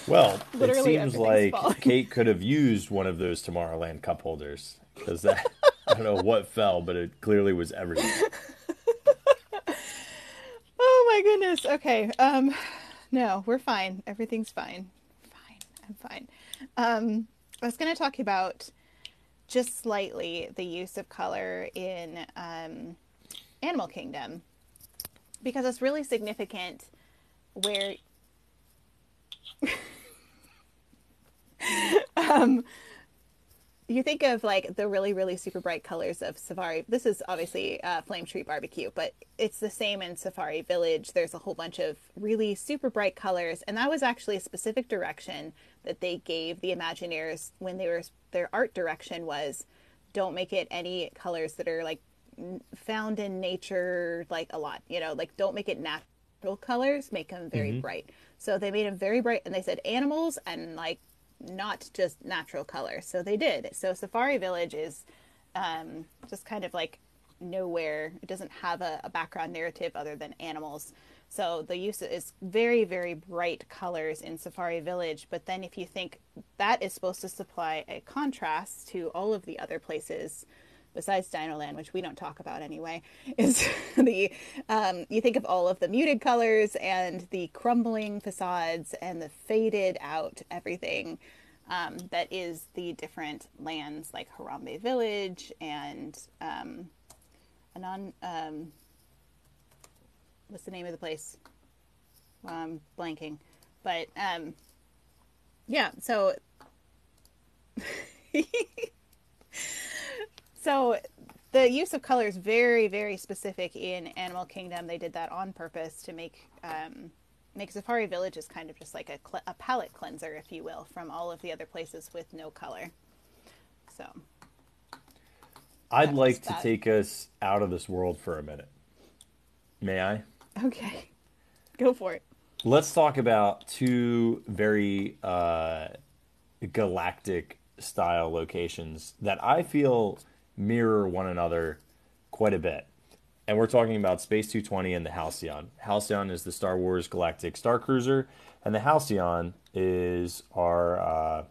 Well, Literally it seems like falling. Kate could have used one of those Tomorrowland cup holders because that I don't know what fell, but it clearly was everything. Oh my goodness. Okay. Um no, we're fine. Everything's fine. Fine. I'm fine. Um I was going to talk about just slightly the use of color in um Animal Kingdom because it's really significant where um you think of like the really really super bright colors of safari. This is obviously uh, flame tree barbecue but it's the same in safari village. There's a whole bunch of really super bright colors and that was actually a specific direction that they gave the imagineers when they were their art direction was don't make it any colors that are like found in nature like a lot you know like don't make it natural colors make them very bright. So they made them very bright and they said animals and like not just natural color. So they did. So Safari Village is um, just kind of like nowhere. It doesn't have a, a background narrative other than animals. So the use is very, very bright colors in Safari Village. But then if you think that is supposed to supply a contrast to all of the other places besides Dinoland, which we don't talk about anyway, is the um, you think of all of the muted colors and the crumbling facades and the faded out everything um, that is the different lands like Harambe Village and um, Anon. Um, what's the name of the place? Well, I'm blanking, but um, yeah. So so the use of color is very, very specific in Animal Kingdom. They did that on purpose to make um, make Safari Village is kind of just like a, cl- a palette cleanser, if you will, from all of the other places with no color. So I'd like to that. take us out of this world for a minute. May I? okay, go for it. Let's talk about two very uh, galactic style locations that I feel mirror one another quite a bit. And we're talking about Space 220 and the Halcyon. Halcyon is the Star Wars Galactic Star Cruiser, and the Halcyon is our uh,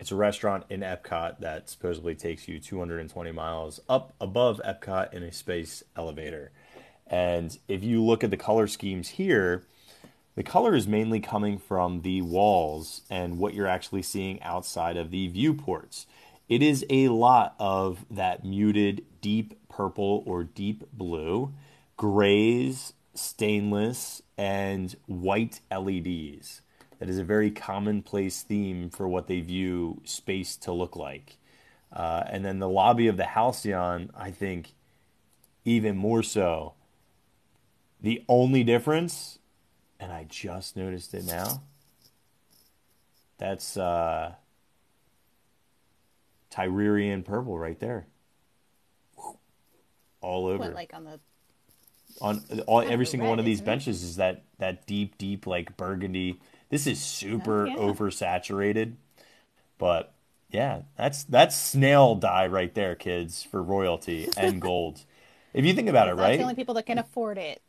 it's a restaurant in Epcot that supposedly takes you 220 miles up above Epcot in a space elevator. And if you look at the color schemes here, the color is mainly coming from the walls and what you're actually seeing outside of the viewports. It is a lot of that muted deep purple or deep blue, grays, stainless, and white LEDs. That is a very commonplace theme for what they view space to look like. Uh, and then the lobby of the Halcyon, I think, even more so. The only difference and I just noticed it now. That's uh, Tyrian purple right there, all over What, like on the on all every single one of these benches is that that deep, deep like burgundy. This is super Oh, yeah. oversaturated, but yeah, that's that's snail dye right there, kids, for royalty and gold. If you think about it, right? the only people that can afford it.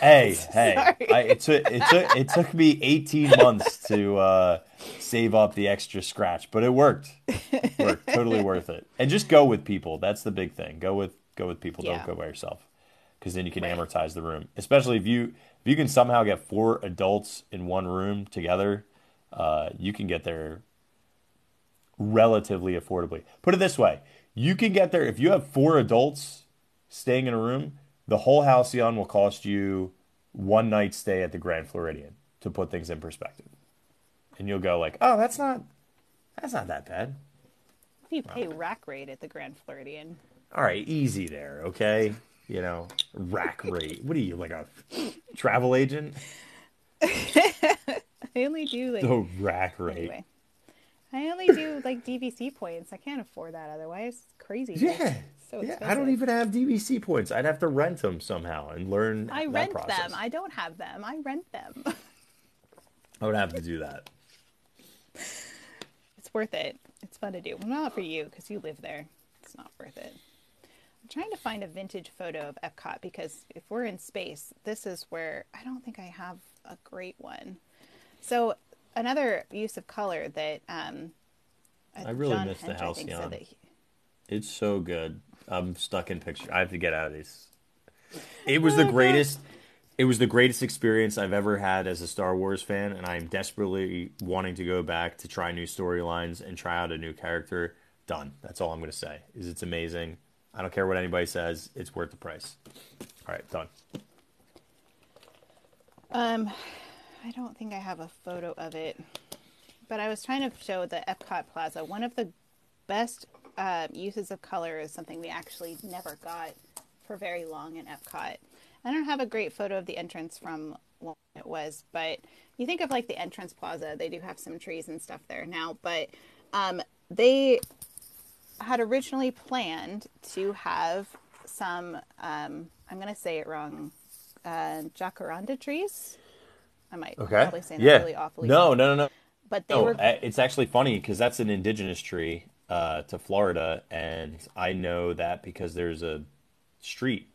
Hey, hey! I, it took it took it took me eighteen months to uh, save up the extra scratch, but it worked. worked totally worth it. And just go with people. That's the big thing. Go with go with people. Yeah. Don't go by yourself, because then you can Right. amortize the room. Especially if you if you can somehow get four adults in one room together, uh, you can get there relatively affordably. Put it this way: you can get there if you have four adults staying in a room. The whole Halcyon will cost you one night stay at the Grand Floridian to put things in perspective, and you'll go like, "Oh, that's not that's not that bad." If you pay rack rate at the Grand Floridian, All right, easy there, okay? You know, rack rate. What are you like a travel agent? I only do like The rack rate. anyway. I only do like DVC points. I can't afford that otherwise. It's crazy. Yeah. so yeah, expensive. I don't even have DVC points. I'd have to rent them somehow and learn I rent process. them. I don't have them. I rent them. I would have to do that. it's worth it. It's fun to do. Well, not for you because you live there. It's not worth it. I'm trying to find a vintage photo of Epcot because if we're in space, this is where I don't think I have a great one. So another use of color that um, I really John miss the house I said he- It's so good. I'm stuck in picture. I have to get out of these. It was the greatest. It was the greatest experience I've ever had as a Star Wars fan, and I'm desperately wanting to go back to try new storylines and try out a new character. Done. That's all I'm going to say. Is it's amazing. I don't care what anybody says. It's worth the price. All right, done. Um, I don't think I have a photo of it, but I was trying to show the Epcot Plaza. One of the best uh, uses of color is something we actually never got for very long in Epcot. I don't have a great photo of the entrance from when it was, but you think of like the entrance plaza, they do have some trees and stuff there now, but um, they had originally planned to have some, um, I'm going to say it wrong, uh, jacaranda trees. I might okay. probably say that Yeah. really awfully. no, no, no, no. But they No, were uh, it's actually funny because that's an indigenous tree uh, to Florida, and I know that because there's a street,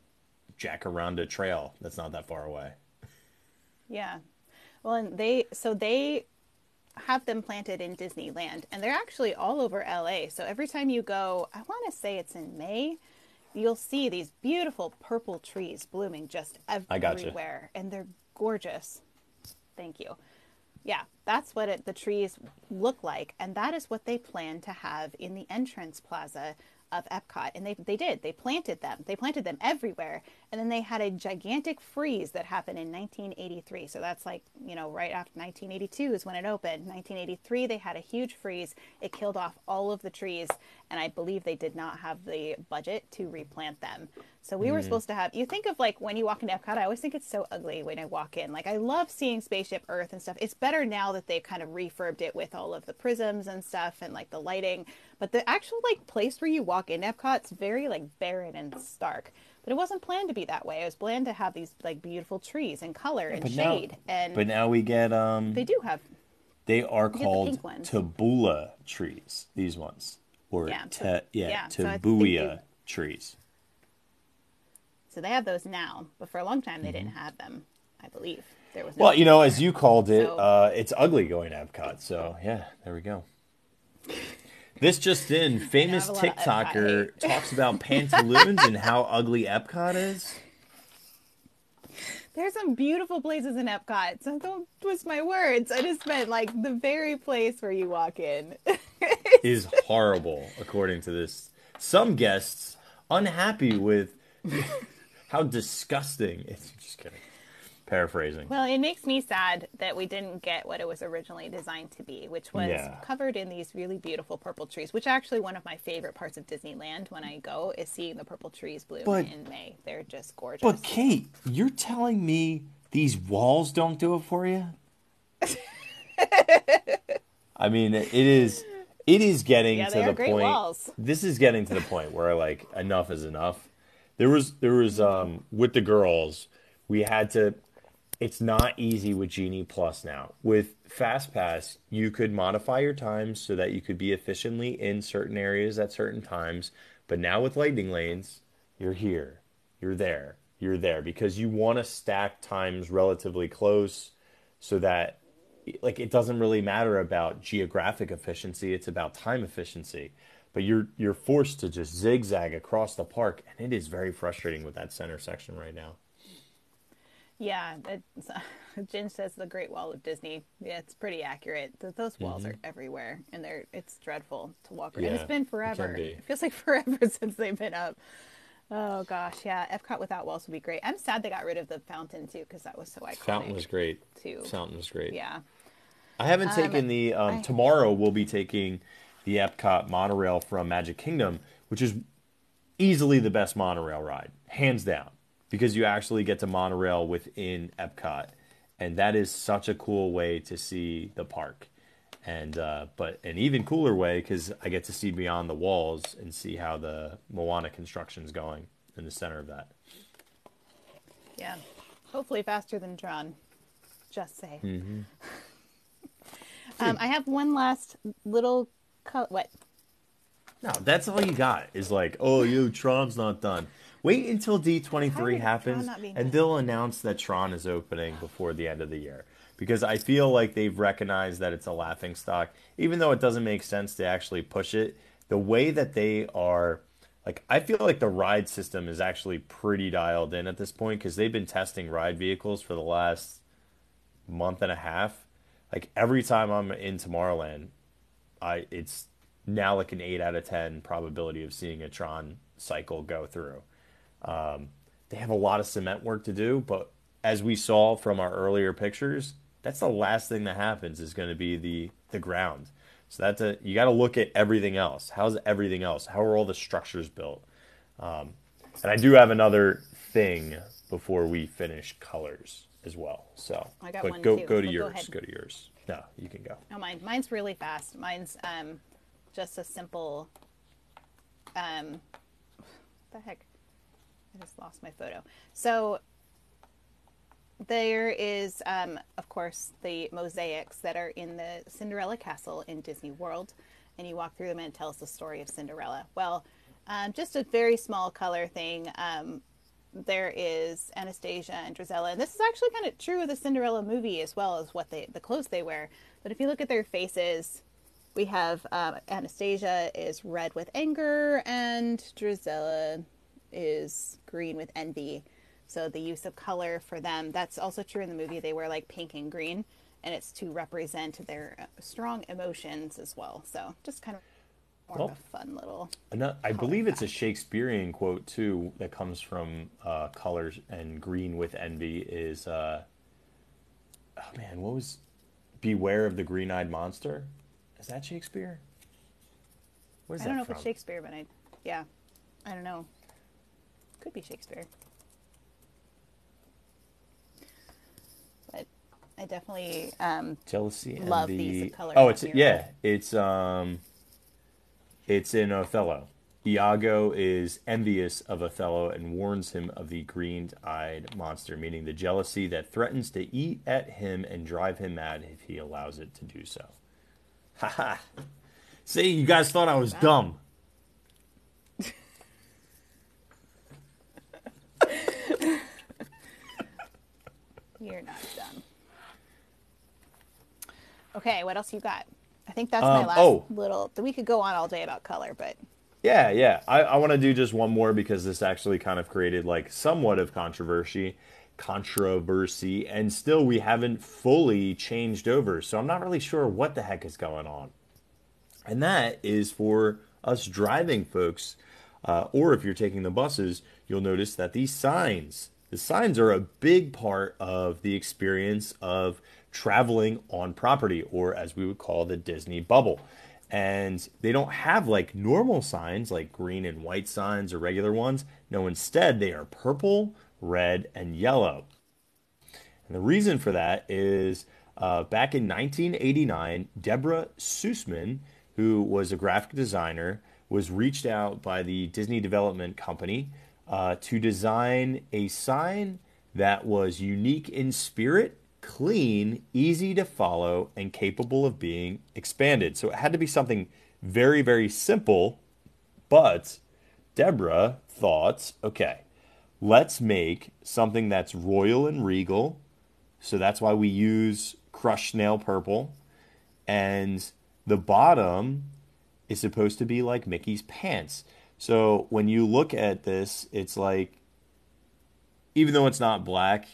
Jacaranda Trail, that's not that far away. Yeah. Well, and they so they have them planted in Disneyland, and they're actually all over LA. So every time you go, I want to say it's in May, you'll see these beautiful purple trees blooming just I gotcha. everywhere, and they're gorgeous. Thank you. Yeah, that's what it, the trees look like, and that is what they plan to have in the entrance plaza of Epcot, and they they did. They planted them. They planted them everywhere, and then they had a gigantic freeze that happened in 1983. So that's like you know right after 1982 is when it opened. 1983 they had a huge freeze. It killed off all of the trees, and I believe they did not have the budget to replant them. So we were Mm. supposed to have. You think of like when you walk into Epcot, I always think it's so ugly when I walk in. Like I love seeing Spaceship Earth and stuff. It's better now that they've kind of refurbed it with all of the prisms and stuff and like the lighting. But the actual like place where you walk in Epcot's very like barren and stark. But it wasn't planned to be that way. It was planned to have these like beautiful trees and color and But now- shade. and But now we get um they do have they are called ones. tabebuia trees. These ones or Yeah, so- yeah, yeah, so trees. So they have those now. But for a long time they didn't have them. I believe there was. No Mm-hmm. Well, you know, as you called it, So- uh, it's ugly going to Epcot. So yeah, there we go. This just in: famous TikToker talks about pantaloons and how ugly Epcot is. There's some beautiful places in Epcot. So don't twist my words. I just meant like the very place where you walk in. Is horrible, according to this. Some guests unhappy with how disgusting. It's just kidding. Paraphrasing. well, it makes me sad that we didn't get what it was originally designed to be, which was Yeah. covered in these really beautiful purple trees, which actually one of my favorite parts of Disneyland when I go is seeing the purple trees bloom But- in May. They're just gorgeous. But Kate, you're telling me these walls don't do it for you? I mean, it is it is getting Yeah, to they the point. walls. This is getting to the point where like enough is enough. There was there was um with the girls, we had to it's not easy with Genie Plus now. With fast pass you could modify your times so that you could be efficiently in certain areas at certain times. But now with Lightning Lanes, you're here, you're there, you're there because you want to stack times relatively close so that like it doesn't really matter about geographic efficiency, it's about time efficiency. But you're you're forced to just zigzag across the park and it is very frustrating with that center section right now. Yeah, it's, Jen says the Great Wall of Disney. Yeah, it's pretty accurate. Those walls are everywhere, and they're it's dreadful to walk around. Mm-hmm. Yeah, it's been it forever. be. It feels like forever since they've been up. Oh gosh, yeah. Epcot without walls would be great. I'm sad they got rid of the fountain too because that was so iconic. Fountain was great. Too. Fountain was great. Yeah. I haven't taken the um, I- tomorrow we'll be taking the Epcot monorail from Magic Kingdom, which is easily the best monorail ride, hands down, because you actually get to monorail within Epcot, and that is such a cool way to see the park. And uh, but an even cooler way because I get to see beyond the walls and see how the Moana construction is going in the center of that. Yeah. Hopefully faster than Tron. Just say. Mm-hmm. um, I have one last little co- what? No, that's all you got is like, oh, you Tron's not done. Wait until D23 happens Tron not be and they'll announce that Tron is opening before the end of the year. Because I feel like they've recognized that it's a laughing stock. Even though it doesn't make sense to actually push it, the way that they are like I feel like the ride system is actually pretty dialed in at this point because they've been testing ride vehicles for the last month and a half. Like every time I'm in Tomorrowland, I it's now like an eight out of ten probability of seeing a Tron cycle go through. Um, they have a lot of cement work to do, but as we saw from our earlier pictures, that's the last thing that happens is going to be the the ground. So that's a you got to look at everything else. How's everything else? How are all the structures built? Um, and I do have another thing before we finish colors as well. So, I got but one go too, go to but yours. ahead. Go to yours. No, you can go. Oh, mine. Mine's really fast. Mine's um, just a simple. Um, the heck? I just lost my photo. So there is, um, of course, the mosaics that are in the Cinderella Castle in Disney World, and you walk through them and it tells the story of Cinderella. Well, um, just a very small color thing. Um, there is Anastasia and Drizella, and this is actually kind of true of the Cinderella movie as well as what they the clothes they wear. But if you look at their faces, we have um, Anastasia is red with anger, and Drizella is green with envy. So the use of color for them, that's also true in the movie. They wear like pink and green, and it's to represent their uh, strong emotions as well. So just kind of more Well, a fun little. Ano- I believe it's a Shakespearean quote too that comes from uh, Colors and Green with Envy is, uh, oh man, what was, beware of the green-eyed monster? Is that Shakespeare? Where's I don't know from? if it's Shakespeare, but I, yeah, I don't know. Could be Shakespeare. But I definitely, um, Jealousy and Love the these color oh, it's yeah, it's um, it's in Othello. Iago is envious of Othello and warns him of the green-eyed monster, meaning the jealousy that threatens to eat at him and drive him mad if he allows it to do so. Ha ha! See, you guys thought I was dumb. you're not done. Okay, what else you got? I think that's Um, my last oh. little. We could go on all day about color, but Yeah, yeah. I, I want to do just one more because this actually kind of created like somewhat of controversy, controversy, and still we haven't fully changed over. So I'm not really sure what the heck is going on. And that is for us driving folks, uh, or if you're taking the buses, you'll notice that these signs, the signs are a big part of the experience of traveling on property, or as we would call the Disney bubble. And they don't have like normal signs, like green and white signs or regular ones. No, instead, they are purple, red, and yellow. And the reason for that is uh, back in 1989, Deborah Sussman, who was a graphic designer, was reached out by the Disney Development Company uh, to design a sign that was unique in spirit, clean, easy to follow, and capable of being expanded. So it had to be something very, very simple, but Deborah thought, okay, let's make something that's royal and regal. So that's why we use crushed nail purple. And the bottom is supposed to be like Mickey's pants. So when you look at this, it's like, even though it's not black,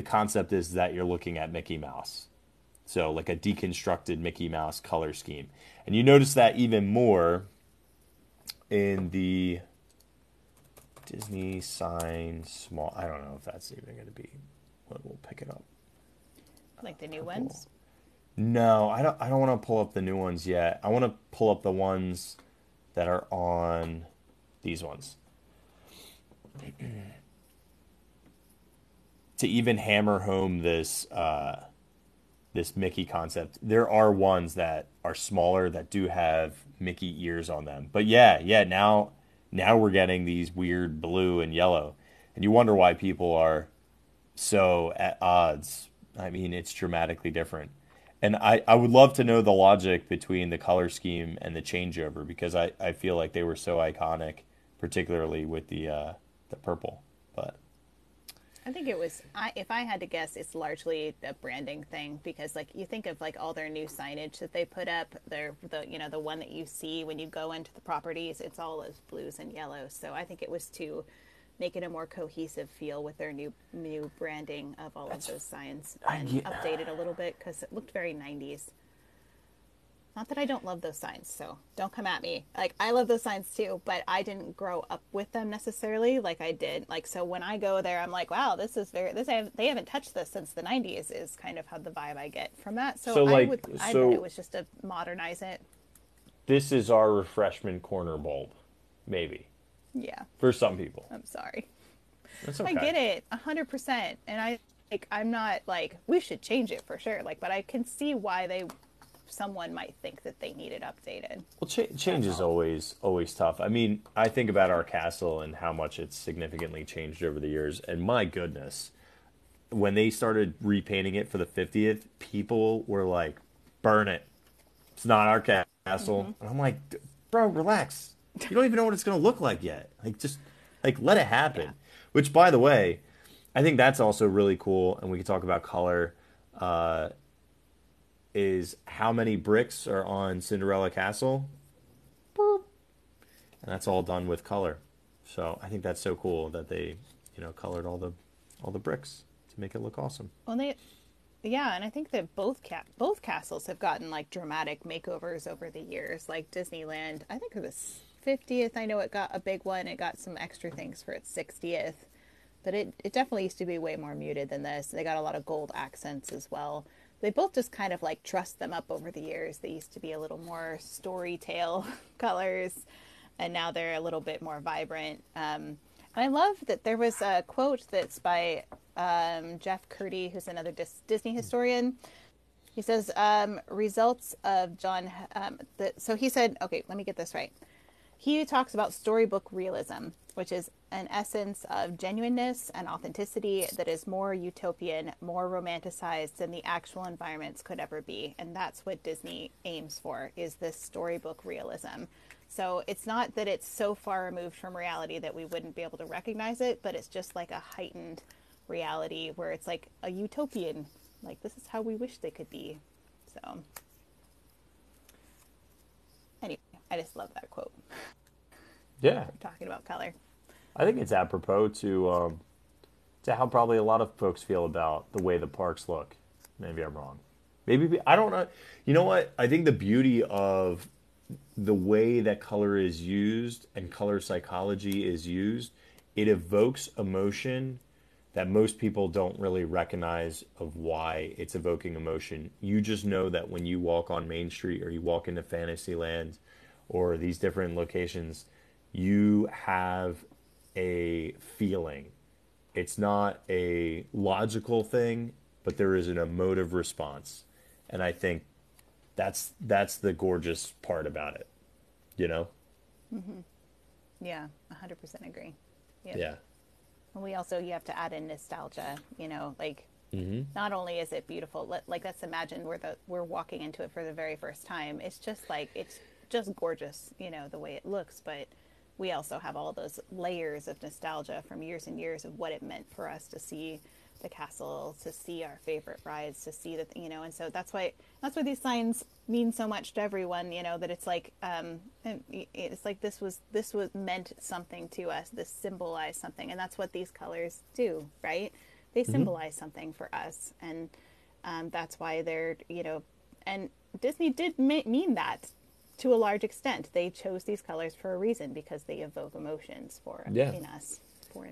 the concept is that you're looking at Mickey Mouse. So like a deconstructed Mickey Mouse color scheme. And you notice that even more in the Disney sign small. I don't know if that's even going to be. We'll we'll pick it up. like the new ones. No, I don't. I don't want to pull up the new ones yet. I want to pull up the ones that are on these ones. To even hammer home this uh, this Mickey concept, there are ones that are smaller that do have Mickey ears on them. But yeah, yeah. Now, now we're getting these weird blue and yellow, and you wonder why people are so at odds. I mean, it's dramatically different. And I, I would love to know the logic between the color scheme and the changeover because I, I feel like they were so iconic, particularly with the uh, the purple. But I think it was. I, if I had to guess, it's largely a branding thing because, like, you think of like all their new signage that they put up. They're the you know the one that you see when you go into the properties. It's all those blues and yellows. So I think it was to make it a more cohesive feel with their new new branding of all of those signs I and get- update it a little bit because it looked very 90s. Not that I don't love those signs, so don't come at me. Like I love those signs too, but I didn't grow up with them necessarily like I did. Like so when I go there I'm like, wow, this is very this I have, they haven't touched this since the 90s is kind of how the vibe I get from that. So, So, I like, would I so- bet it was just to modernize it. this is our refreshment corner bulb, maybe Yeah. for some people. I'm sorry. That's okay. I get it, a hundred percent, and I like. I'm not like we should change it for sure. Like, but I can see why they, someone might think that they need it updated. Well, cha- change is always always tough. I mean, I think about our castle and how much it's significantly changed over the years, and my goodness, when they started repainting it for the fiftieth, people were like, "Burn it! It's not our ca- castle." And I'm like, "Bro, relax. You don't even know what it's gonna look like yet. Like, just like let it happen." Which, by the way, I think that's also really cool, and we can talk about color. Uh, is how many bricks are on Cinderella Castle? Boop. And that's all done with color. So I think that's so cool that they, you know, colored all the all the bricks to make it look awesome. Well, they yeah, and I think that both ca- both castles have gotten like dramatic makeovers over the years. Like Disneyland, I think it was fiftieth, I know it got a big one. It got some extra things for its sixtieth, but it it definitely used to be way more muted than this. They got a lot of gold accents as well. They both just kind of like dressed them up over the years. They used to be a little more story tale colors, and now they're a little bit more vibrant. Um, and I love that there was a quote that's by um, Jeff Kurtti, who's another Dis- Disney historian. He says, um, results of John. Um, the, so he said, okay, let me get this right. He talks about storybook realism, which is an essence of genuineness and authenticity that is more utopian, more romanticized than the actual environments could ever be. And that's what Disney aims for, is this storybook realism. So it's not that it's so far removed from reality that we wouldn't be able to recognize it, but it's just like a heightened reality where it's like a utopian, like this is how we wish they could be. So anyway, I just love that quote. Yeah, talking about color. I think it's apropos to um, to how probably a lot of folks feel about the way the parks look. Maybe I'm wrong. Maybe I don't know. You know what? I think the beauty of the way that color is used and color psychology is used, it evokes emotion that most people don't really recognize of why it's evoking emotion. You just know that when you walk on Main Street or you walk into Fantasyland or these different locations, you have a feeling. It's not a logical thing, but there is an emotive response. And I think that's that's the gorgeous part about it. You know? Mm-hmm. Yeah, 100% agree. Yep. Yeah. And we also, you have to add in nostalgia, you know, like mm-hmm. not only is it beautiful, like let's imagine we're the, we're walking into it for the very first time. It's just like, it's just gorgeous, you know, the way it looks, but we also have all those layers of nostalgia from years and years of what it meant for us to see the castle, to see our favorite rides, to see the you know, and so that's why that's why these signs mean so much to everyone. You know that it's like um, it's like this was this was meant something to us. This symbolized something, and that's what these colors do, right? They mm-hmm. symbolize something for us, and um, that's why they're you know, and Disney did ma- mean that to a large extent. They chose these colors for a reason because they evoke emotions for yeah. in us.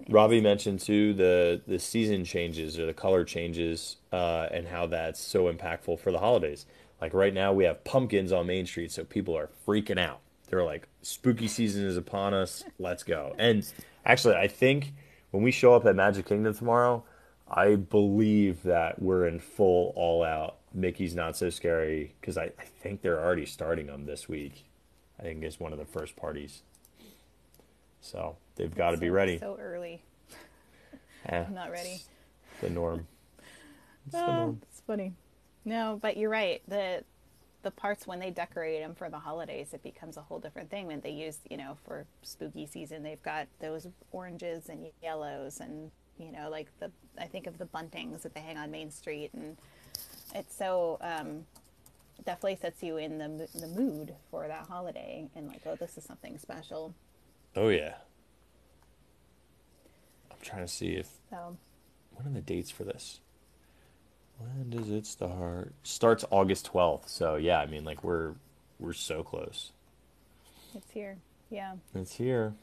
Robbie mentioned too the the season changes or the color changes uh, and how that's so impactful for the holidays. Like right now, we have pumpkins on Main Street, so people are freaking out. They're like, "Spooky season is upon us. Let's go!" And actually, I think when we show up at Magic Kingdom tomorrow, I believe that we're in full all out Mickey's Not So Scary because I, I think they're already starting them this week. I think it's one of the first parties. So they've got to so, be ready. So early. Eh, I'm not ready. The norm. It's, oh, the norm. it's funny. No, but you're right. The the parts when they decorate them for the holidays, it becomes a whole different thing. When they use, you know, for spooky season, they've got those oranges and yellows, and you know, like the I think of the buntings that they hang on Main Street, and it's so um, definitely sets you in the the mood for that holiday, and like, oh, this is something special. Oh yeah. I'm trying to see if so. What are the dates for this? When does it start? Starts August 12th. So yeah, I mean like we're we're so close. It's here. Yeah. It's here.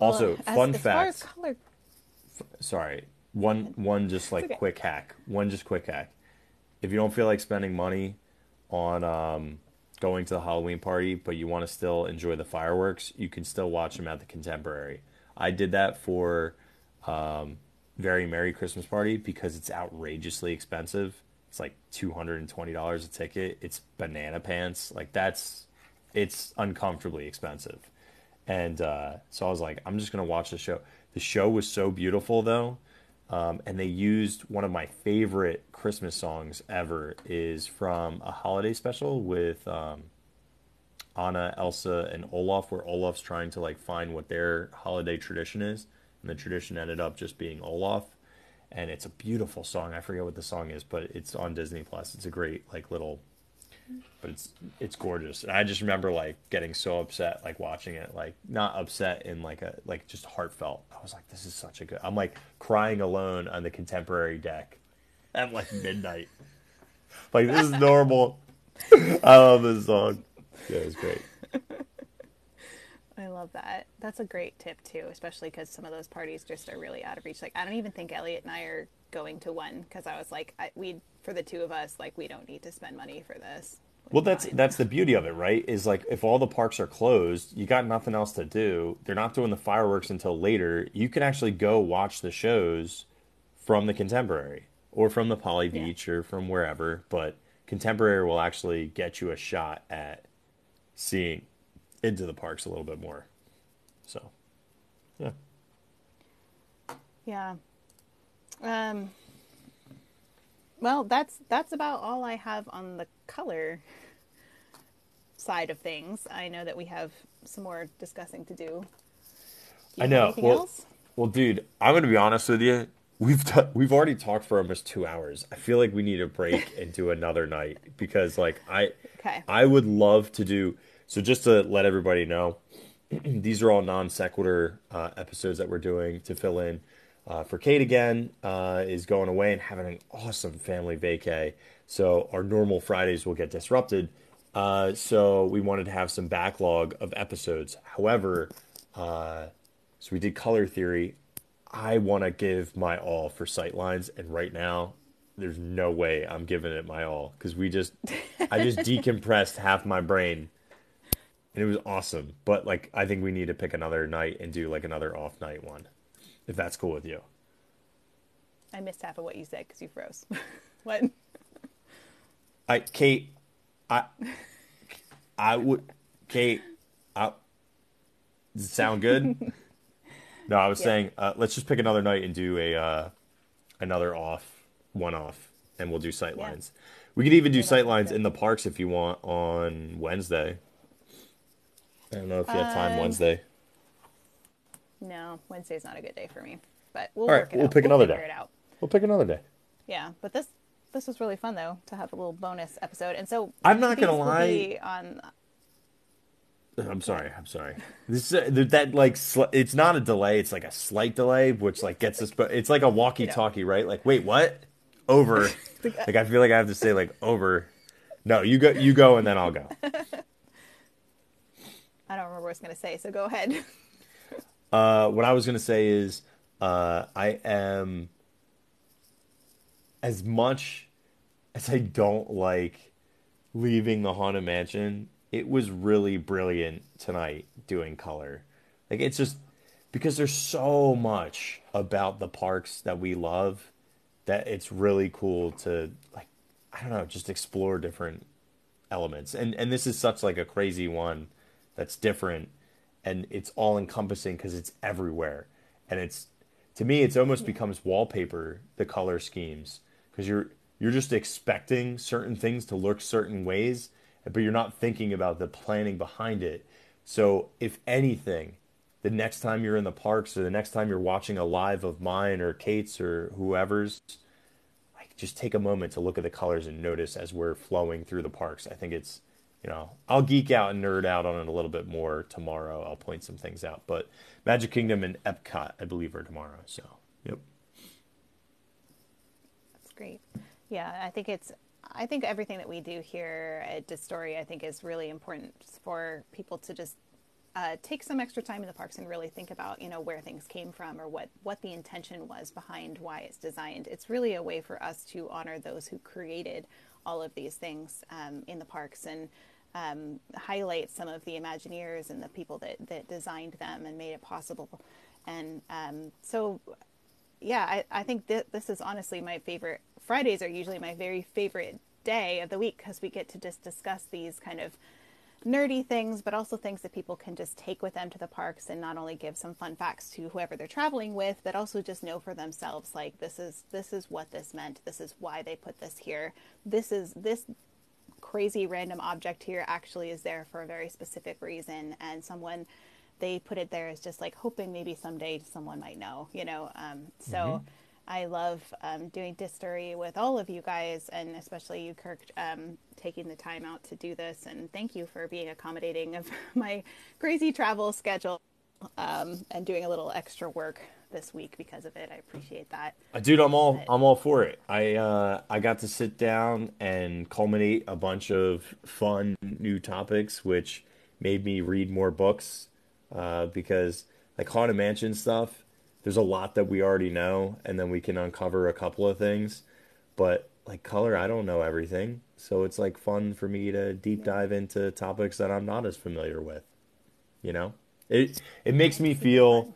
Also, well, fun as, fact. As color... F- sorry, one one just like okay. quick hack. One just quick hack. If you don't feel like spending money on um, going to the Halloween party, but you want to still enjoy the fireworks, you can still watch them at the Contemporary. I did that for um, Very Merry Christmas Party because it's outrageously expensive. It's like two hundred and twenty dollars a ticket. It's banana pants. Like that's it's uncomfortably expensive. And uh, so I was like, I'm just gonna watch the show. The show was so beautiful though um, and they used one of my favorite Christmas songs ever is from a holiday special with um, Anna, Elsa, and Olaf, where Olaf's trying to like find what their holiday tradition is, and the tradition ended up just being Olaf. And it's a beautiful song. I forget what the song is, but it's on Disney Plus. It's a great like little but it's it's gorgeous. And I just remember like getting so upset like watching it, like not upset in like a like just heartfelt. I was like, this is such a good. I'm like crying alone on the contemporary deck, at like midnight. Like this is normal. I love this song. Yeah, it's great. I love that. That's a great tip too, especially because some of those parties just are really out of reach. Like I don't even think Elliot and I are going to one because I was like, I, we for the two of us, like we don't need to spend money for this. Well, that's that's the beauty of it, right? Is like if all the parks are closed, you got nothing else to do. They're not doing the fireworks until later. You can actually go watch the shows from the Contemporary or from the Poly Yeah. Beach or from wherever. But Contemporary will actually get you a shot at seeing into the parks a little bit more. So, yeah. Yeah. Um. Well, that's that's about all I have on the color side of things. I know that we have some more discussing to do. Do I know. Well, else? well, dude, I'm gonna be honest with you. We've t- we've already talked for almost two hours. I feel like we need a break into another night because, like, I Okay. I would love to do. So just to let everybody know, these are all non sequitur uh, episodes that we're doing to fill in. Uh, for Kate again uh, is going away and having an awesome family vacay, so our normal Fridays will get disrupted. Uh, so we wanted to have some backlog of episodes. However, uh, so we did color theory. I want to give my all for sightlines, and right now, there's no way I'm giving it my all because we just, I just decompressed half my brain, and it was awesome. But like, I think we need to pick another night and do like another off night one, if that's cool with you. I missed half of what you said because you froze. what? I Kate, I, I would Kate, I. Does it sound good? no, I was Yeah. saying uh, let's just pick another night and do a uh, another off, one off, and we'll do sight Yeah. lines. We could even do Yeah, sight lines good. in the parks if you want on Wednesday. I don't know if you have time Um, Wednesday. No, Wednesday's not a good day for me. But we'll All right, work it we'll out. pick another figure day. It out. We'll pick another day. Yeah, but this this was really fun though to have a little bonus episode. And so I'm not gonna lie. on I'm sorry. I'm sorry. This uh, that like sl- it's not a delay. It's like a slight delay, which like gets us. But it's like a walkie-talkie, right? Like, wait, what? Over. like I feel like I have to say like over. No, you go. You go, and then I'll go. I don't remember what I was going to say, so go ahead. Uh, what I was gonna say is, uh, I am as much as I don't like leaving the haunted mansion. It was really brilliant tonight doing color. Like it's just because there's so much about the parks that we love that it's really cool to like I don't know, just explore different elements. And and this is such like a crazy one that's different and it's all encompassing because it's everywhere. And it's to me it's almost becomes wallpaper the color schemes because you're you're just expecting certain things to look certain ways but you're not thinking about the planning behind it. So if anything, the next time you're in the parks or the next time you're watching a live of mine or Kate's or whoever's, like just take a moment to look at the colors and notice as we're flowing through the parks. I think it's, you know, I'll geek out and nerd out on it a little bit more tomorrow. I'll point some things out, but Magic Kingdom and Epcot, I believe, are tomorrow. So, yep. That's great. Yeah, I think it's. I think everything that we do here at Distory, I think, is really important for people to just uh, take some extra time in the parks and really think about, you know, where things came from or what what the intention was behind why it's designed. It's really a way for us to honor those who created all of these things um, in the parks and um, highlight some of the Imagineers and the people that that designed them and made it possible. And um, so yeah, I, I think th- this is honestly my favorite. Fridays are usually my very favorite day of the week because we get to just discuss these kind of nerdy things, but also things that people can just take with them to the parks and not only give some fun facts to whoever they're traveling with, but also just know for themselves like this is this is what this meant. This is why they put this here. This is this crazy random object here actually is there for a very specific reason and someone they put it there as just like hoping maybe someday someone might know you know um, so i love um, doing distory with all of you guys and especially you kirk um, taking the time out to do this and thank you for being accommodating of my crazy travel schedule um, and doing a little extra work this week because of it. I appreciate that. Uh, Dude, I'm all I'm all for it. I uh, I got to sit down and culminate a bunch of fun new topics, which made me read more books. Uh, because like Haunted Mansion stuff, there's a lot that we already know, and then we can uncover a couple of things. But like color, I don't know everything, so it's like fun for me to deep dive into topics that I'm not as familiar with. You know, it it makes me feel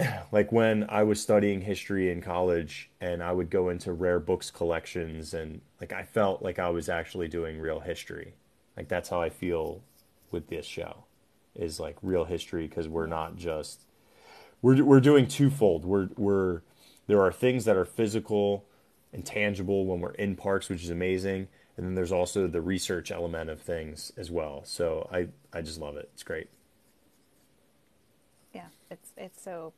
like when I was studying history in college and I would go into rare books collections and like I felt like I was actually doing real history. Like that's how I feel with this show is like real history because we're not just we're we're doing twofold. We're we're there are things that are physical and tangible when we're in parks, which is amazing, and then there's also the research element of things as well. So I I just love it. It's great. Yeah, it's it's so.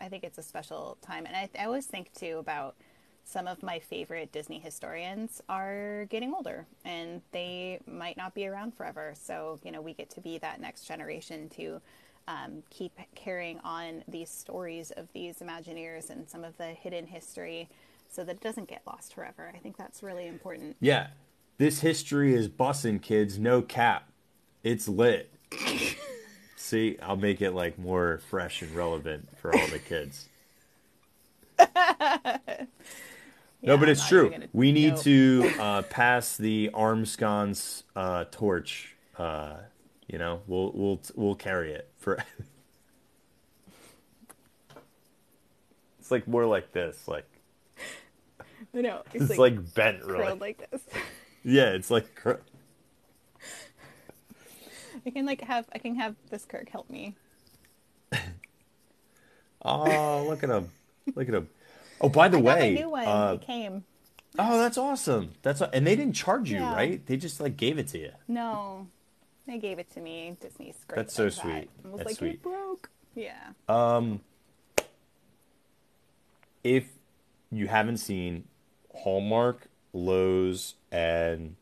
I think it's a special time, and I, I always think too about some of my favorite Disney historians are getting older, and they might not be around forever. So you know, we get to be that next generation to um, keep carrying on these stories of these Imagineers and some of the hidden history, so that it doesn't get lost forever. I think that's really important. Yeah. This history is bussin', kids. No cap. It's lit. See, I'll make it like more fresh and relevant for all the kids. no, but I'm it's true. gonna- We need nope. to uh, pass the Armscon's uh, torch. Uh, you know, we'll we'll we'll carry it for. it's like more like this, like I know it's like, bent really. like this. Yeah, it's like I can like have I can have this Kirk help me. Oh, look at him! Look at him! Oh, by the I way, new one. uh, came. oh, that's awesome! That's and they didn't charge you, Yeah. right? They just like gave it to you. No, they gave it to me. Disney's great. That's so like that. sweet. I was That's like, sweet. broke. Yeah. If you haven't seen Hallmark, Lowe's, and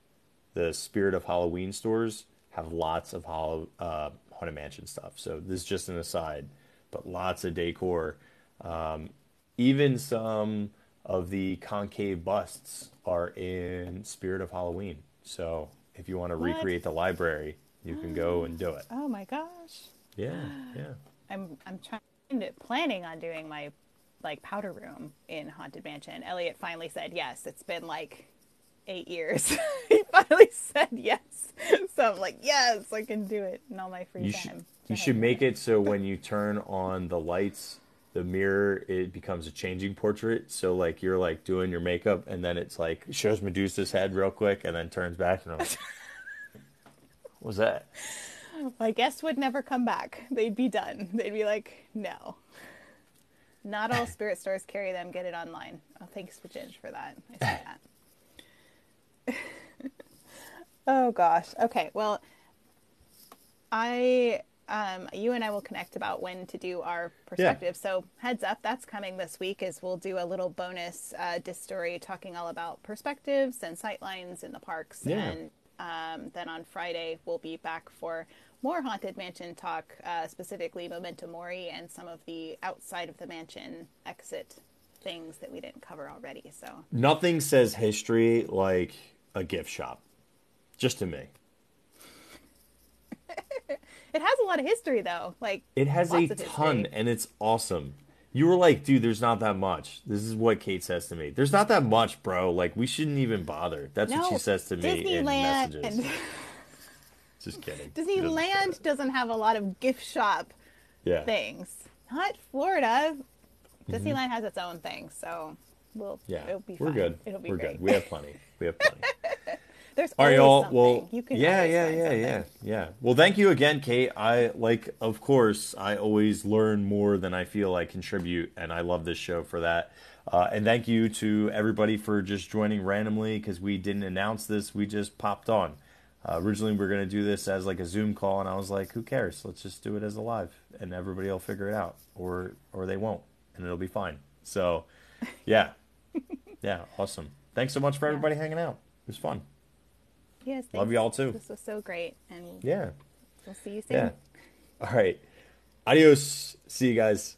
the Spirit of Halloween stores have lots of Hollow, uh, Haunted Mansion stuff. So this is just an aside, but lots of decor. Um, even some of the concave busts are in Spirit of Halloween. So if you want to What? recreate the library, you can go and do it. Oh my gosh. Yeah, yeah. I'm I'm trying to planning on doing my like powder room in Haunted Mansion. Elliot finally said yes. It's been like eight years. he finally said yes. So I'm like, yes, I can do it in all my free You time. should you should make it so when you turn on the lights, the mirror it becomes a changing portrait. So like you're like doing your makeup, and then it's like shows Medusa's head real quick, and then turns back and I'm like, what was that? My guests would never come back. They'd be done. They'd be like, no. Not all spirit stores carry them. Get it online. Oh, thanks to for that. I see that. oh gosh. Okay. Well, I, um, you and I will connect about when to do our perspective. So heads up, that's coming this week. Is we'll do a little bonus uh, Distory talking all about perspectives and sightlines in the parks Yeah. and um, then on Friday, we'll be back for more Haunted Mansion talk, uh, specifically Memento Mori and some of the outside of the mansion exit things that we didn't cover already. So, Nothing says history like a gift shop, just to me. it has a lot of history, though. Like, It has a ton, history. and it's awesome. You were like, dude, there's not that much. This is what Kate says to me. There's not that much, bro. Like, we shouldn't even bother. That's what she says to me in messages. Just kidding. Disneyland doesn't have a lot of gift shop Yeah. things. Not Florida. Mm-hmm. Disneyland has its own thing, so we'll. Yeah. it'll be We're fine. good. It'll be We're great. good. We have plenty. We have plenty. There's All right, y'all. Well, you can yeah, yeah, yeah, something. yeah, yeah. Well, thank you again, Kate. I like, of course, I always learn more than I feel I contribute, and I love this show for that. Uh, and thank you to everybody for just joining randomly because we didn't announce this. We just popped on. Uh, originally, we were going to do this as like a Zoom call, and I was like, "Who cares? Let's just do it as a live, and everybody will figure it out, or or they won't, and it'll be fine." So, yeah, yeah, awesome. Thanks so much for everybody hanging out. It was fun. Yes, Love y'all too. This was so great, and Yeah. we'll see you soon. Yeah. All right. Adios. See you guys.